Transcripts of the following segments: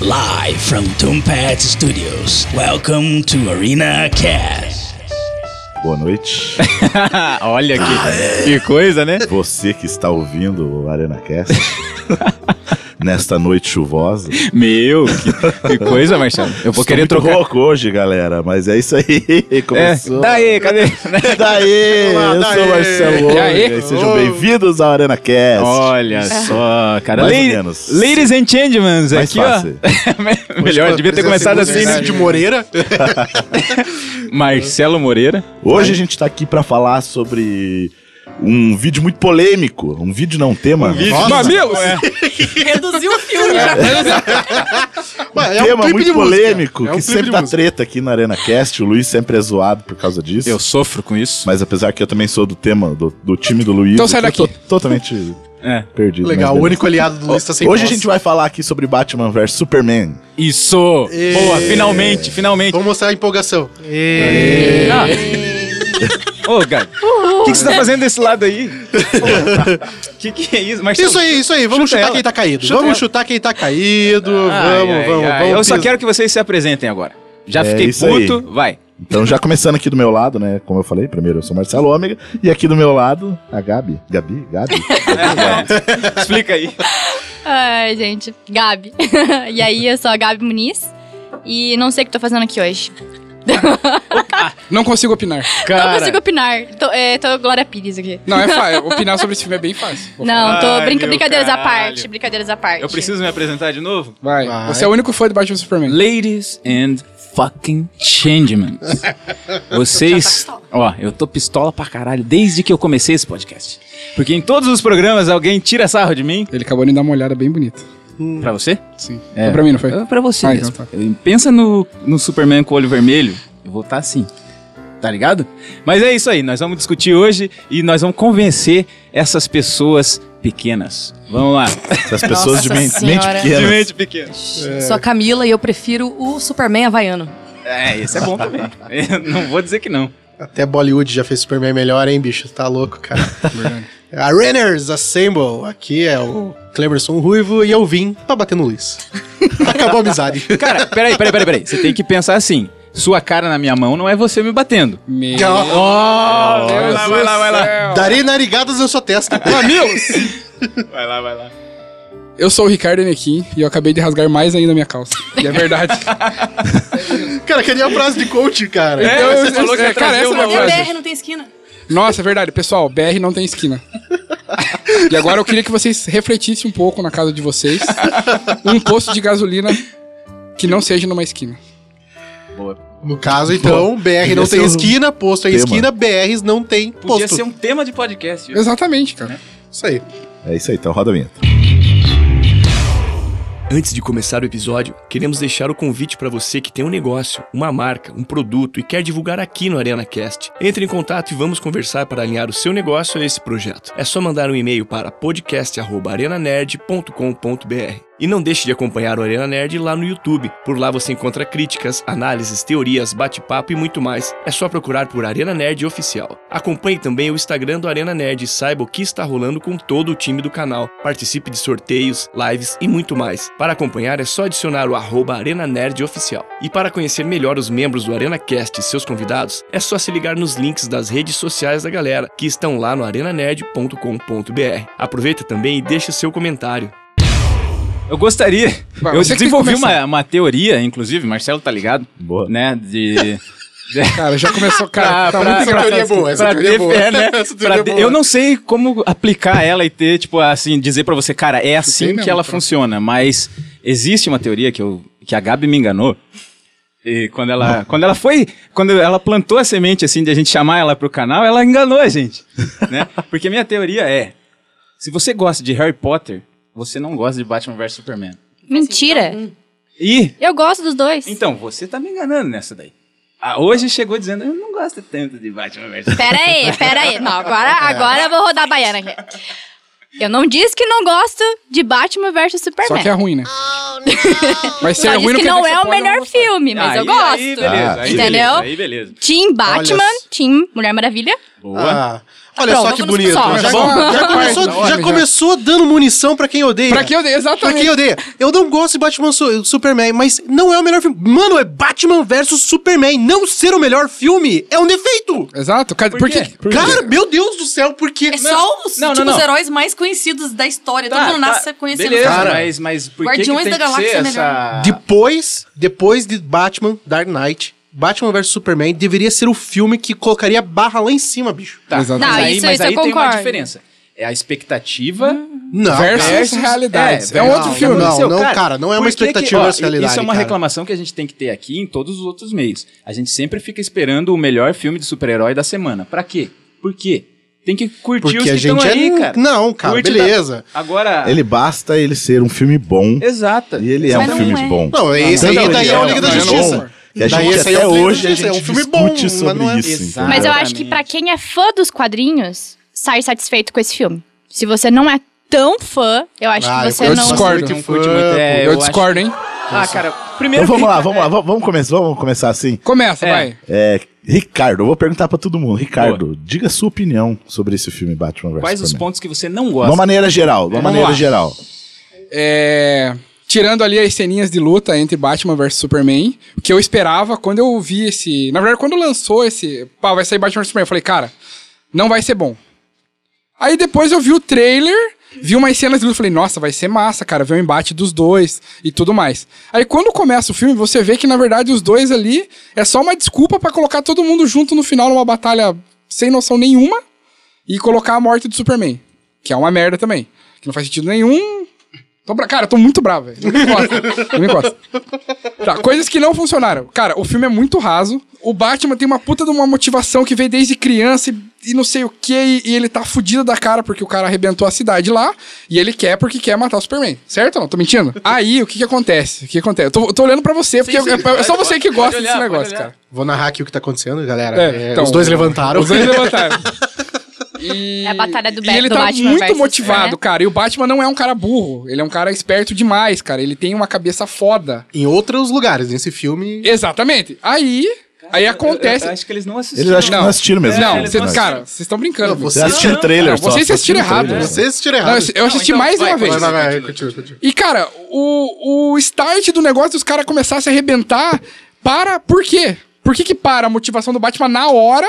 Live from Tombat Studios. Welcome to Arena Cast. Boa noite. Olha que, que coisa, né? Você que está ouvindo o Arena Cast nesta noite chuvosa. Meu, que, que coisa, Marcelo. Eu vou Estou querer muito trocar. rouco hoje, galera, mas é isso aí. É, Começou. daí, cadê? Daí, Olá, eu daí. sou o Marcelo e sejam Oh. bem-vindos ao Arena Cast. Olha só, cara. Mais Lady- menos. Ladies and gentlemen, Mais aqui, fácil. ó. Melhor, devia ter começado assim. Cícero de Moreira. Marcelo Moreira. Hoje a gente tá aqui pra falar sobre um vídeo muito polêmico. Um vídeo não, um tema. Nossa. Mamilos! Reduziu o filme já. Ué, Um tema clipe muito de música. polêmico, É um que sempre dá música. treta aqui na Arena Cast. O Luiz sempre é zoado por causa disso. Eu sofro com isso. Mas apesar que eu também sou do tema, do, do time do Luiz. Então sai eu tô daqui. totalmente É. perdido. Legal, o único aliado do Luiz tá sem Hoje a voz. gente vai falar aqui sobre Batman vs Superman. Isso! E- Boa, finalmente, finalmente. Vamos mostrar a empolgação. Ah. Ô, Gabi, o que, que você tá fazendo desse lado aí? O que, que é isso? Marcelo? Isso aí, isso aí. Vamos Chuta chutar ela. quem tá caído. Chuta vamos ela. chutar quem tá caído. Ai, vamos, ai, vamos, ai. vamos. Eu só quero que vocês se apresentem agora. Já É fiquei isso aí. puto, vai. Então, já começando aqui do meu lado, né? Como eu falei, primeiro eu sou Marcelo Ômega. E aqui do meu lado, a Gabi. Gabi? Gabi? Gabi? Explica aí. Ai, gente. Gabi. e aí, eu sou a Gabi Muniz. E não sei o que tô fazendo aqui hoje. Não consigo opinar. Não consigo opinar. Tô, é, tô Glória Pires aqui. Não, é fácil. Opinar sobre esse filme é bem fácil. Não, tô Ai, brinca brincadeiras à caralho. parte. Brincadeiras à parte. Eu preciso me apresentar de novo? Vai. Vai. Você é o único fã de Batman Superman. Ladies and fucking changements. Vocês. Ó, eu tô pistola pra caralho desde que eu comecei esse podcast. Porque em todos os programas alguém tira sarro de mim. Ele acabou de dar uma olhada bem bonita. Pra você? Sim. É. Foi pra mim, não foi? É pra você Ah, mesmo. então tá. Pensa no, no Superman com o olho vermelho. Eu vou estar assim. Tá ligado? Mas é isso aí. Nós vamos discutir hoje e nós vamos convencer essas pessoas pequenas. Vamos lá. Essas pessoas de mente, mente pequena. mente pequena. Sou a Camila e eu prefiro o Superman havaiano. É, esse é bom também. Não vou dizer que não. Até Bollywood já fez Superman melhor, hein, bicho? Tá louco, cara. A Renners Assemble. Aqui é o Clemerson Ruivo e eu vim pra bater no Luiz. Acabou a amizade. Cara, peraí, peraí, peraí, peraí. Você tem que pensar assim. Sua cara na minha mão não é você me batendo. Meu Não. Deus lá, vai lá, vai lá. do céu. Darei narigadas na sua testa. Mamilos! Vai lá, vai lá. Eu sou o Ricardo Enequim e eu acabei de rasgar mais ainda a minha calça. E é verdade. cara, queria a frase de coach, cara. É, Eu- você falou que ia é, cara, trazer uma é a frase. frase. BR não tem esquina. Nossa, é verdade. Pessoal, BR não tem esquina. E agora eu queria que vocês refletissem um pouco na casa de vocês. Um posto de gasolina que não seja numa esquina. No caso, então, BR não Podia ser tem um esquina, posto em tema. esquina, BRs não tem posto. Podia ser um tema de podcast. isso. Exatamente, cara. Isso aí. É isso aí, então roda a vinheta. Antes de começar o episódio, queremos deixar o convite para você que tem um negócio, uma marca, um produto e quer divulgar aqui no ArenaCast. Entre em contato e vamos conversar para alinhar o seu negócio a esse projeto. É só mandar um e-mail para podcast@arenanerd.com.br. E não deixe de acompanhar o Arena Nerd lá no YouTube. Por lá você encontra críticas, análises, teorias, bate-papo e muito mais. É só procurar por Arena Nerd Oficial. Acompanhe também o Instagram do Arena Nerd e saiba o que está rolando com todo o time do canal. Participe de sorteios, lives e muito mais. Para acompanhar é só adicionar o arroba Arena Nerd Oficial. E para conhecer melhor os membros do ArenaCast e seus convidados, é só se ligar nos links das redes sociais da galera, que estão lá no arenanerd.com.br. Aproveita também e deixe seu comentário. Eu gostaria. Eu desenvolvi uma, uma teoria, inclusive, Marcelo tá ligado? Boa. Né? De. Cara, já começou. Cara, tá pra- muito essa pra- teoria é boa, essa pra teoria é boa. defe- né? Essa teoria Pra de- boa. Eu não sei como aplicar ela e ter, tipo, assim, dizer pra você, cara, é assim mesmo, que ela funciona, mas existe uma teoria que, eu, que a Gabi me enganou. E quando ela, quando ela foi, quando ela plantou a semente, assim, de a gente chamar ela pro canal, ela enganou a gente, né? Porque minha teoria é, se você gosta de Harry Potter, você não gosta de Batman vs Superman. Mentira. E Eu gosto dos dois. então, você tá me enganando nessa daí. Ah, hoje chegou dizendo, eu não gosto tanto de Batman vs Pera aí, pera aí. Não, agora, agora eu vou rodar a baiana aqui. Eu não disse que não gosto de Batman vs Superman. Só que é ruim, né? Mas ser Só ruim disse que quer não é o pode melhor não gostar. filme, mas eu Aí- gosto. Aí beleza, aí Entendeu? beleza, aí beleza. Team Batman, Olha- Team Mulher Maravilha. Boa. Ah, Olha Pronto, só que bonito. só, já, bom? já Já começou, já começou dando munição pra quem odeia. Pra quem eu dei, Pra exatamente. quem odeia. Eu não gosto de Batman Su- Superman, mas não é o melhor filme. Mano, é Batman versus Superman. Não ser o melhor filme é um defeito. Exato. Cadê- Por, quê? Cara, meu Deus do céu, por quê? É só os, Não, não, tipo, não. os heróis mais conhecidos da história. Todo Tá, mundo nasce tá, conhecendo Beleza, os caras. mas, mas por que que Guardiões tem da que Galáxia ser é melhor. essa... Depois, depois de Batman Dark Knight, Batman vs Superman deveria ser o filme que colocaria a barra lá em cima, bicho. Tá, Exato. mas Não, aí, isso- mas isso aí eu tem uma concordo. diferença. É a expectativa Não, Versus versus- realidades. é, É, um não, outro não, filme. não. Seu, cara, não é uma por que que- expectativa ó, versus realidade, Isso é uma cara. reclamação que a gente tem que ter aqui em todos os outros meios. A gente sempre fica esperando o melhor filme de super-herói da semana. Pra quê? Por quê? Tem que curtir os Porque que a gente estão é... aí, cara. Não, cara, Curte beleza. da- Agora... Ele basta ele ser um filme bom. Exata. E ele é Mas um não filme é. bom. Não, esse Tanto aí daí é o Liga da um Justiça. Que a Daí gente até é hoje a Justiça, é gente um filme discute bom, mas sobre não é- isso. Mas eu acho que pra quem é fã dos quadrinhos, sai satisfeito com esse filme. Se você não é tão fã, eu acho Ah, que você eu não. discordo. Não muito. É, eu acho- discordo, hein? Ah, cara, primeiro... Então vamos lá, vamos lá, vamos, começar, vamos começar assim. Começa, É. vai. É, Ricardo, eu vou perguntar pra todo mundo. Ricardo, diga a sua opinião sobre esse filme Batman vs Quais os pontos que você não De gosta? uma maneira geral, de uma maneira lá. geral. É, tirando ali as ceninhas de luta entre Batman vs Superman, que eu esperava quando eu vi esse. Na verdade, quando lançou esse. Pá, vai sair Batman vs Superman, eu falei, cara, não vai ser bom. Aí depois eu vi o trailer, vi umas cenas de luta, falei, nossa, vai ser massa, cara, ver o embate dos dois e tudo mais. Aí quando começa o filme, você vê que na verdade os dois ali é só uma desculpa pra colocar todo mundo junto no final numa batalha sem noção nenhuma e colocar a morte do Superman, que é uma merda também, que não faz sentido nenhum. Tô bra... Cara, eu tô muito bravo, velho. Não me encosta. não me encosta. Tá, coisas que não funcionaram. Cara, o filme é muito raso. O Batman tem uma puta de uma motivação que veio desde criança e, e não sei o que, e, e ele tá fudido da cara porque o cara arrebentou a cidade lá, e ele quer porque quer matar o Superman. Certo ou não? Tô mentindo? Aí, o que que acontece? O que acontece? Eu tô, tô olhando pra você, porque sim, é, é só você que gosta olhar, desse negócio, cara. Vou narrar aqui o que tá acontecendo, galera. É, É, então, os dois levantaram. Os dois levantaram. E, É a batalha do e Ba- ele do tá Batman muito versus motivado, cara. E o Batman não é um cara burro. Ele é um cara esperto demais, cara. Ele tem uma cabeça foda. Em outros lugares, nesse filme. Exatamente. Aí, aí acontece. Eu, eu acho que eles não assistiram. Eles acham que não assistiram mesmo. não, cê- não cara, vocês estão brincando. Não, comigo. Você assistiu o trailer Não, só. vocês Você assistiram errado. Vocês assistiram Não, errado. eu eu assisti então mais vai, uma vez. Vai, vai, vai. Continua, continua. E, cara, o, o start do negócio dos caras começar a se arrebentar para. Por quê? Por que, que para a motivação do Batman na hora?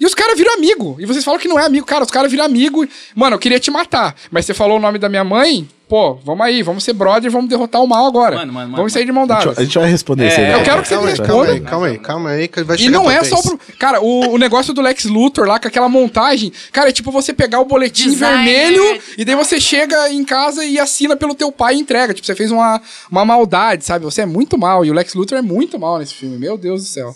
E os caras viram amigo. E vocês falam que não é amigo. Cara, os caras viram amigo. Mano, eu queria te matar. Mas você falou o nome da minha mãe? Pô, vamos aí, vamos ser brother, vamos derrotar o mal agora. Mano, mano, mano, vamos sair de mão A gente, dadas. a gente vai responder É, isso aí. eu daqui a quero que você Calma aí, responda. calma aí, calma aí, calma aí, que vai E chegar não tua é só pro. Cara, o, o negócio do Lex Luthor lá, com aquela montagem, cara, é tipo você pegar o boletim Designer. vermelho e daí você chega em casa e assina pelo teu pai e entrega. Tipo, você fez uma, uma maldade, sabe? Você é muito mal. E o Lex Luthor é muito mal nesse filme. Meu Deus do céu.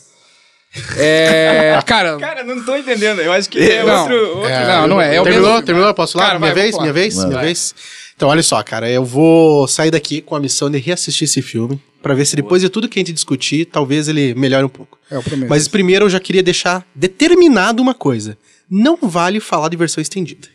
É. Cara. Cara, não tô entendendo. Eu acho que é Não. outro... outro... É, não, não é. É o terminou? mesmo- Terminou? Posso lá? Cara, minha vai, vez? Minha lá. vez? Vai. Minha vez? Então, olha só, cara. Eu vou sair daqui com a missão de reassistir esse filme. Pra ver se depois de tudo que a gente discutir, talvez ele melhore um pouco. É o primeiro. Mas primeiro eu já queria deixar determinado uma coisa. Não vale falar de versão estendida.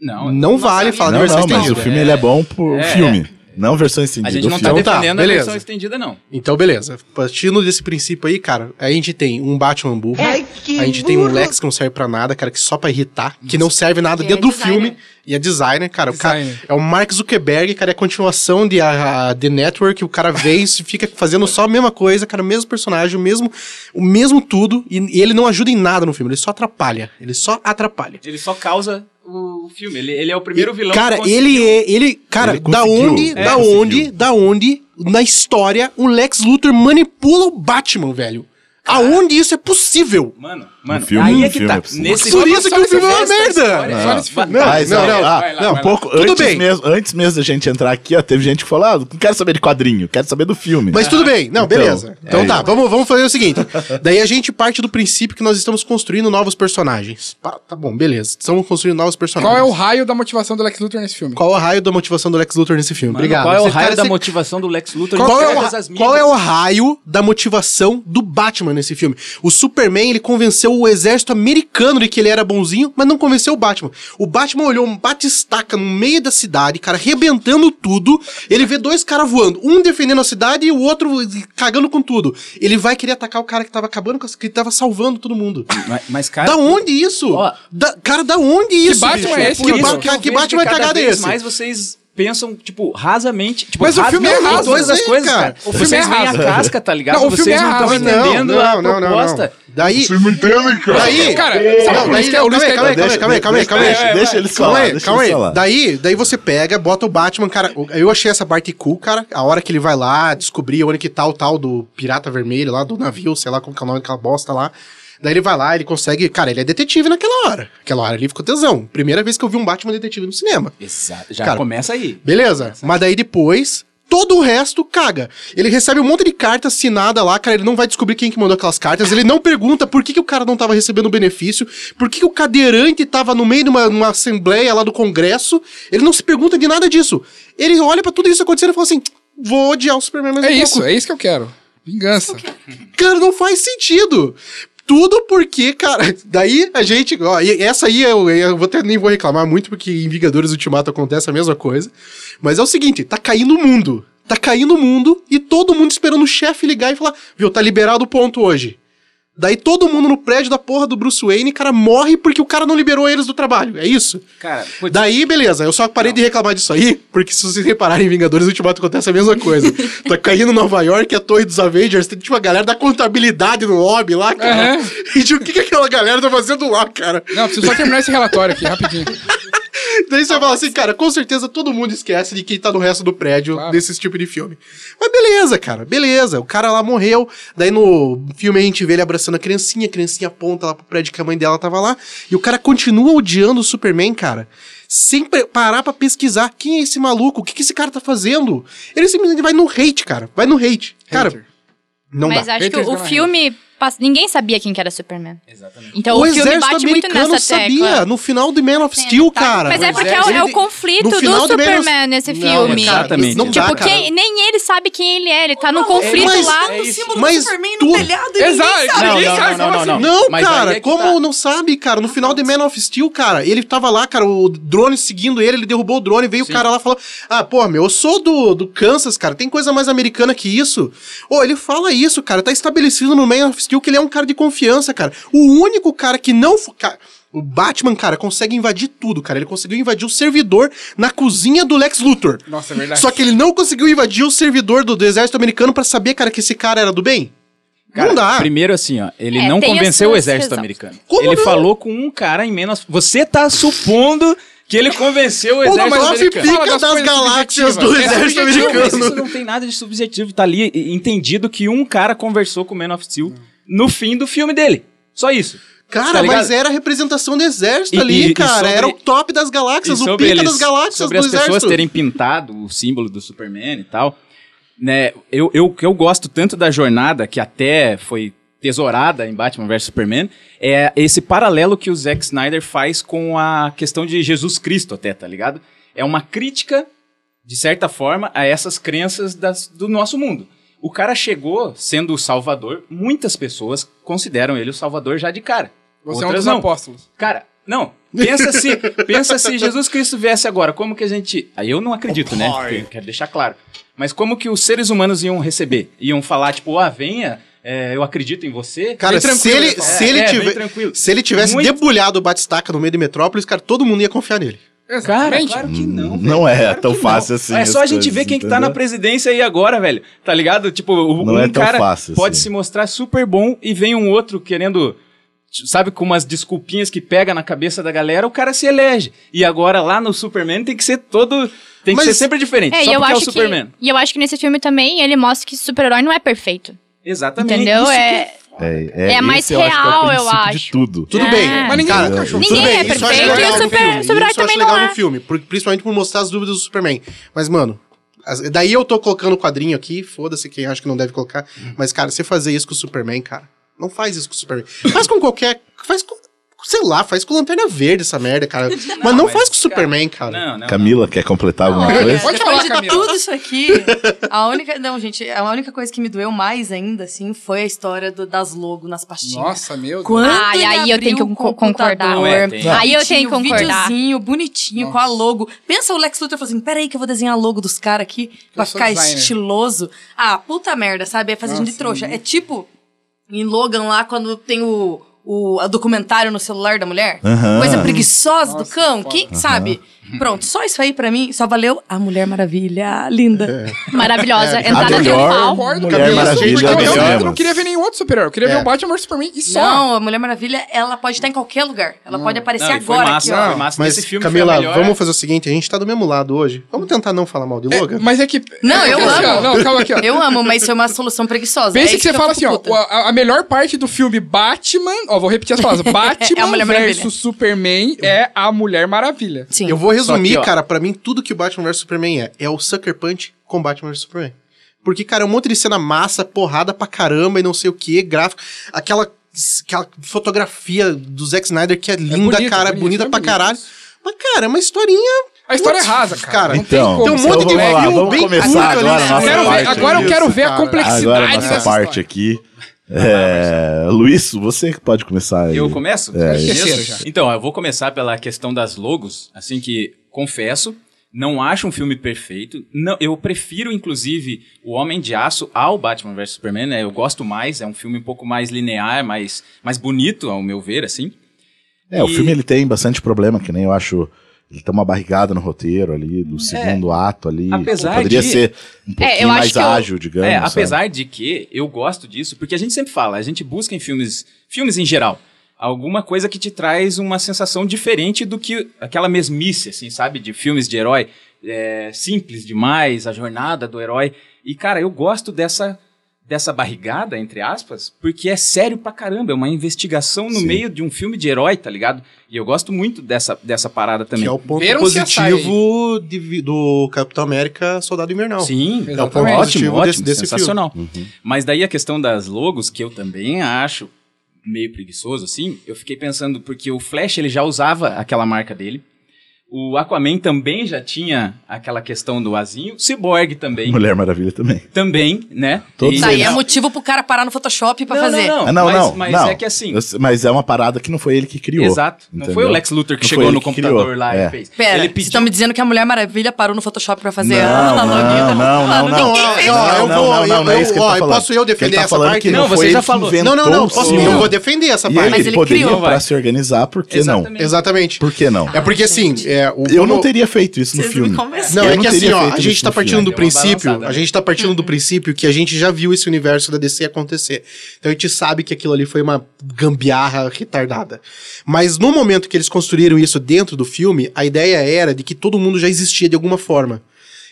Não, Não vale falar de Não, versão não, mas estendida. o filme ele é bom por É, filme. Não versão estendida. A gente não tá filme. Então tá, defendendo a beleza. versão estendida, não. Então, beleza. Partindo desse princípio aí, cara, a gente tem um Batman burro. a gente tem um Lex que não serve pra nada, cara, que só pra irritar, que não serve nada dentro é do designer. filme. E é designer, cara. O cara Designer. é o Mark Zuckerberg, cara, é a continuação de a, a The Network. O cara vem e fica fazendo só a mesma coisa, cara, o mesmo personagem, o mesmo, o mesmo tudo. E, e ele não ajuda em nada no filme, ele só atrapalha. Ele só atrapalha. Ele só causa o filme. Ele, ele é o primeiro vilão Cara, que conseguiu- ele é. Ele, cara, Ele da onde, É, da conseguiu. onde, da onde, na história, o Lex Luthor manipula o Batman, velho? Aonde isso é possível? Mano, mano, filme, aí é que filme tá. é. Nesse Por isso que o filme é uma merda. história- Só nesse filme. Não, Mas, não, ah, lá, não, lá. pouco antes bem. mesmo, antes mesmo da gente entrar aqui, ó, teve gente que falou, ah, não quero saber de quadrinho, quero saber do filme. Mas tudo bem, não, Então, beleza. Então é tá, isso. vamos, vamos fazer o seguinte. Daí a gente parte do princípio que nós estamos construindo novos personagens. Tá bom, beleza. Estamos construindo novos personagens. Qual é o raio da motivação do Lex Luthor nesse filme? Qual é o raio da motivação do Lex Luthor nesse filme? Mano, Obrigado. Qual é o Você- raio cara, da você- motivação do Lex Luthor Qual é, o, qual é o raio da motivação do Batman nesse filme? O Superman, ele convenceu convenceu o exército americano de que ele era bonzinho, mas não convenceu o Batman. O Batman olhou um batistaca no meio da cidade, cara, arrebentando tudo. Ele vê dois caras voando, um defendendo a cidade e o outro cagando com tudo. Ele vai querer atacar o cara que tava acabando com que tava salvando todo mundo. Mas, mas, cara. da onde isso? Ó, Da- cara, da onde isso? Batman bicho? é esse que, que ba- que que Batman é cagada é esse? mais vocês pensam, tipo, rasamente. Tipo, Mas o filme é não, raso. todas as é, coisas, cara. cara. O filme vocês é veem a raso. casca, tá ligado? Não, o filme vocês é não estão raso. entendendo a proposta. Daí, Vocês não entendem, cara. daí, Cara, não, daí, é o não, Luiz calma aí, calma aí, calma aí, calma aí, calma aí, Deixa, calma aí. deixa, deixa eles Calma falar. calma aí. falar. Daí, daí você pega, bota o Batman, cara. Eu achei essa parte cool, cara. A hora que ele vai lá descobrir onde que tá o tal do pirata vermelho lá, do navio, sei lá como que é o nome daquela bosta lá. Daí ele vai lá, ele consegue. Cara, ele é detetive naquela hora. Aquela hora ele ficou tesão. Primeira vez que eu vi um Batman detetive no cinema. Exato. Já Cara, começa aí. Beleza. Mas daí depois, todo o resto caga. Ele recebe um monte de carta assinada lá, cara. Ele não vai descobrir quem que mandou aquelas cartas. Ele não pergunta por que, que o cara não tava recebendo benefício, por que, que o cadeirante tava no meio de uma, uma assembleia lá do Congresso. Ele não se pergunta de nada disso. Ele olha pra tudo isso acontecendo e fala assim: vou odiar o Superman mais É um isso, pouco. é isso que eu quero. Vingança. Cara, não faz sentido. Tudo porque, cara, daí a gente. Ó, essa aí eu, eu vou até, nem vou reclamar muito, porque em Vingadores Ultimato acontece a mesma coisa. Mas é o seguinte: tá caindo o mundo. Tá caindo o mundo e todo mundo esperando o chefe ligar e falar: viu, tá liberado o ponto hoje. Daí todo mundo no prédio da porra do Bruce Wayne, cara, morre porque o cara não liberou eles do trabalho. É isso? Cara, putz, Daí, beleza, eu só parei de reclamar disso aí, porque se vocês repararem em Vingadores Ultimato acontece a mesma coisa. tá caindo Nova York, a torre dos Avengers, tem tipo a galera da contabilidade no lobby lá, cara. Aham. E tipo, o que, que aquela galera tá fazendo lá, cara? Não, preciso só terminar esse relatório aqui, rapidinho. Daí você fala assim, cara, com certeza todo mundo esquece de quem tá no resto do prédio Claro. desse tipo de filme. Mas beleza, cara, beleza. O cara lá morreu. Daí no filme a gente vê ele abraçando a criancinha, a criancinha aponta lá pro prédio que a mãe dela tava lá. E o cara continua odiando o Superman, cara. Sem parar pra pesquisar quem é esse maluco, o que, que esse cara tá fazendo. Ele simplesmente vai no hate, cara. Vai no hate. Cara, Hater. não Mas dá. acho que Haters o gonna filme. Passa- Ninguém sabia quem que era Superman. Exatamente. Então o, o, filme exército bate muito americano nessa sabia tecla. no final do Man of Steel, Tá, cara. Mas é porque é, é, o- é ele- conflito no do of- Superman nesse Não, filme. cara, Exatamente. Não tipo, dá, quem, nem ele sabe quem ele é. Ele tá num conflito mas- lá. é isso. símbolo Mas do Superman tu- no telhado e ninguém Exato, sabe. Não, não, não, não, não. assim. Não, cara, é como tá. não sabe, cara? No final de Man of Steel, cara, ele tava lá, cara, o drone seguindo ele, ele derrubou o drone, veio o cara lá e falou: Ah, pô, meu, eu sou do, do Kansas, cara, tem coisa mais americana que isso. Ô, ele fala isso, cara, tá estabelecido no Man of Steel que ele é um cara de confiança, cara. O único cara que não. Cara, o Batman, cara, consegue invadir tudo, cara. Ele conseguiu invadir o servidor na cozinha do Lex Luthor. Nossa, é verdade. Só que ele não conseguiu invadir o servidor do, do exército americano pra saber, cara, que esse cara era do bem. Cara, não dá. Primeiro assim, ó, ele É, não convenceu o exército razões. americano. Como ele não? falou com um cara em menos. Você tá supondo que ele convenceu o Pô, exército mas americano. pica das das, galáxias do. É exército mas americano. isso não tem nada de subjetivo. Tá ali entendido que um cara conversou com o Man of Steel no fim do filme dele. Só isso. Cara, Tá mas era a representação do exército E- ali, e- e cara. sobre- era o top das galáxias, E o pica eles- das galáxias sobre do as pessoas terem pintado o símbolo do Superman e tal, né? Eu, eu, eu gosto tanto da jornada que até foi tesourada em Batman vs Superman, é esse paralelo que o Zack Snyder faz com a questão de Jesus Cristo até, tá ligado? É uma crítica, de certa forma, a essas crenças das- do nosso mundo. O cara chegou sendo o salvador, muitas pessoas consideram ele o salvador já de cara. Você é um Outras dos não. apóstolos. Cara, não. Pensa se, pensa se Jesus Cristo viesse agora, como que a gente. Aí eu não acredito, né? Porque Quero deixar claro. Mas como que os seres humanos iam receber? Iam falar, tipo, ah, venha, é, eu acredito em você. Cara, se ele, se, É, ele é, bem tiver, se ele tivesse Muito- debulhado o Batistaca no meio de Metrópolis, cara, todo mundo ia confiar nele. Cara, Exatamente. claro que não. Não velho, é claro tão que fácil não. assim É só a gente coisas, ver quem que tá na presidência aí agora, velho. Tá ligado? Tipo, o- Não um é cara fácil pode assim. se mostrar super bom e vem um outro querendo. Sabe, com umas desculpinhas que pega na cabeça da galera, o cara se elege. E agora lá no Superman tem que ser todo. Tem que Mas- ser sempre diferente. É, só e eu porque é o acho Superman. que. E eu acho que nesse filme também ele mostra que super-herói não é perfeito. Exatamente. Entendeu? Isso que É. É, É mais esse eu acho é o real, eu acho. De tudo. Tudo É. bem. Mas ninguém cara, nunca achou. tudo Ninguém bem, é isso eu acho perfeito, legal e o no super- Isso eu acho legal é. no filme, principalmente por mostrar as dúvidas do Superman. Mas, mano, daí eu tô colocando o quadrinho aqui, foda-se quem acha que não deve colocar. Mas, cara, você fazer isso com o Superman, cara, não faz isso com o Superman. Faz com qualquer. Faz com sei lá, faz com Lanterna Verde essa merda, cara. mas não mas, faz com o Superman, cara. Não, não. Camila, quer completar alguma Olha, coisa? Pode falar, de Camila. tudo isso aqui, a única. Não, gente, a única coisa que me doeu mais ainda, assim, foi a história do- das logos nas pastinhas. Nossa, meu Deus. Quando Ai, ele aí eu tenho que concordar. É, tem. Aí eu tenho que um concordar. videozinho bonitinho com a logo. Pensa o Lex Luthor falando assim: peraí, que eu vou desenhar a logo dos caras aqui pra sou ficar designer. estiloso. Ah, puta merda, sabe? É fazer de Nossa, trouxa. É tipo em Logan lá, quando tem o, o, a documentário no celular da mulher. Coisa preguiçosa do Nossa, cão. foda. Que, sabe? Pronto, só isso aí pra mim só valeu a Mulher Maravilha. Linda. Maravilhosa. A Entrada melhor triunfal. Concordo, Mulher. Maravilha Porque eu, não queria ver nenhum outro super-herói. Eu queria ver É. o Batman vs Superman e só. Não, a Mulher Maravilha, ela pode estar em qualquer lugar. Ela pode aparecer Não, agora massa, aqui, ó. massa. Mas, Esse filme Camila, vamos fazer o seguinte: a gente tá do mesmo lado hoje. Vamos tentar não falar mal de É, Logan? mas é que. Não, é eu assim, amo. Não, calma aqui, ó. Eu amo, mas foi uma solução preguiçosa. Pensa É que isso você fala assim, ó, a, melhor parte do filme Batman, ó, vou repetir as palavras, Batman É a Mulher Maravilha. versus Superman é a Mulher Maravilha. Sim. Eu vou resumir, que, cara, pra mim, tudo que o Batman vs Superman é, é o Sucker Punch com Batman vs Superman. Porque, cara, é um monte de cena massa, porrada pra caramba e não sei o que, gráfico. Aquela, aquela fotografia do Zack Snyder que é linda, bonito, cara, bonito, bonita é pra caralho. Mas, cara, é uma historinha. A história é Putz, rasa, cara. cara. Não tem Então, como. Tem um então monte de vamos lá, filme vamos bem começar curto ali, agora a né? nossa Quero ver- agora eu quero ver a complexidade Agora a nossa dessa parte história. aqui. É, Luiz, você que pode começar aí. Eu começo? É, Esqueceram Mesmo? já. Então, eu vou começar pela questão das logos, assim que, confesso, não acho um filme perfeito. Não, eu prefiro, inclusive, O Homem de Aço ao Batman vs Superman, né? Eu gosto mais, é um filme um pouco mais linear, mais, mais bonito, ao meu ver, assim. É, o E- filme ele tem bastante problema, que nem eu acho. Ele tem uma barrigada no roteiro ali, do segundo ato ali. É. Apesar Poderia de- ser um pouquinho eu acho mais que eu- ágil, digamos. É, sabe? apesar de que eu gosto disso, porque a gente sempre fala, a gente busca em filmes, filmes em geral, alguma coisa que te traz uma sensação diferente do que aquela mesmice, assim, sabe? De filmes de herói é, simples demais, a jornada do herói. E, cara, eu gosto dessa, dessa barrigada, entre aspas, porque é sério pra caramba, é uma investigação no Sim. meio de um filme de herói, tá ligado? E eu gosto muito dessa, dessa parada também. Que é o ponto Ver um positivo de do Capitão América Soldado Invernal. Sim, É o ponto ótimo, positivo ótimo, desse- desse sensacional. Uhum. Mas daí a questão das logos, que eu também acho meio preguiçoso, assim, eu fiquei pensando, porque o Flash, ele já usava aquela marca dele, o Aquaman também já tinha aquela questão do azinho, Cyborg também, Mulher Maravilha também. também, né? Todos Isso aí eles. é motivo pro cara parar no Photoshop pra Não, fazer. não, não. Ah, não, mas, não. Mas não. é que assim... Mas é uma parada que não foi ele que criou. Exato. Não foi entendeu? o Lex Luthor que Não chegou no que computador criou, lá é. e fez. Pera, ele vocês pediu. estão me dizendo que a Mulher Maravilha parou no Photoshop pra fazer Não, a não, analogia? não, não, não. Não, isso. eu não, vou- não, não, não é eu- isso que ele tá falando. posso eu defender Ele tá essa parte? Não, foi você ele já que falou. Não, não, não. eu vou defender essa parte. ele, Mas ele poderia criou, pra se organizar, por que não? Exatamente. Exatamente. Por que não? É porque assim, é, o, Eu não teria feito isso no filme. Não, é não que assim, ó, feito a gente tá partindo do princípio, a gente tá partindo do princípio que a gente já viu esse universo da DC acontecer. Então a gente sabe que aquilo ali foi uma gambiarra retardada. Mas no momento que eles construíram isso dentro do filme, a ideia era de que todo mundo já existia de alguma forma.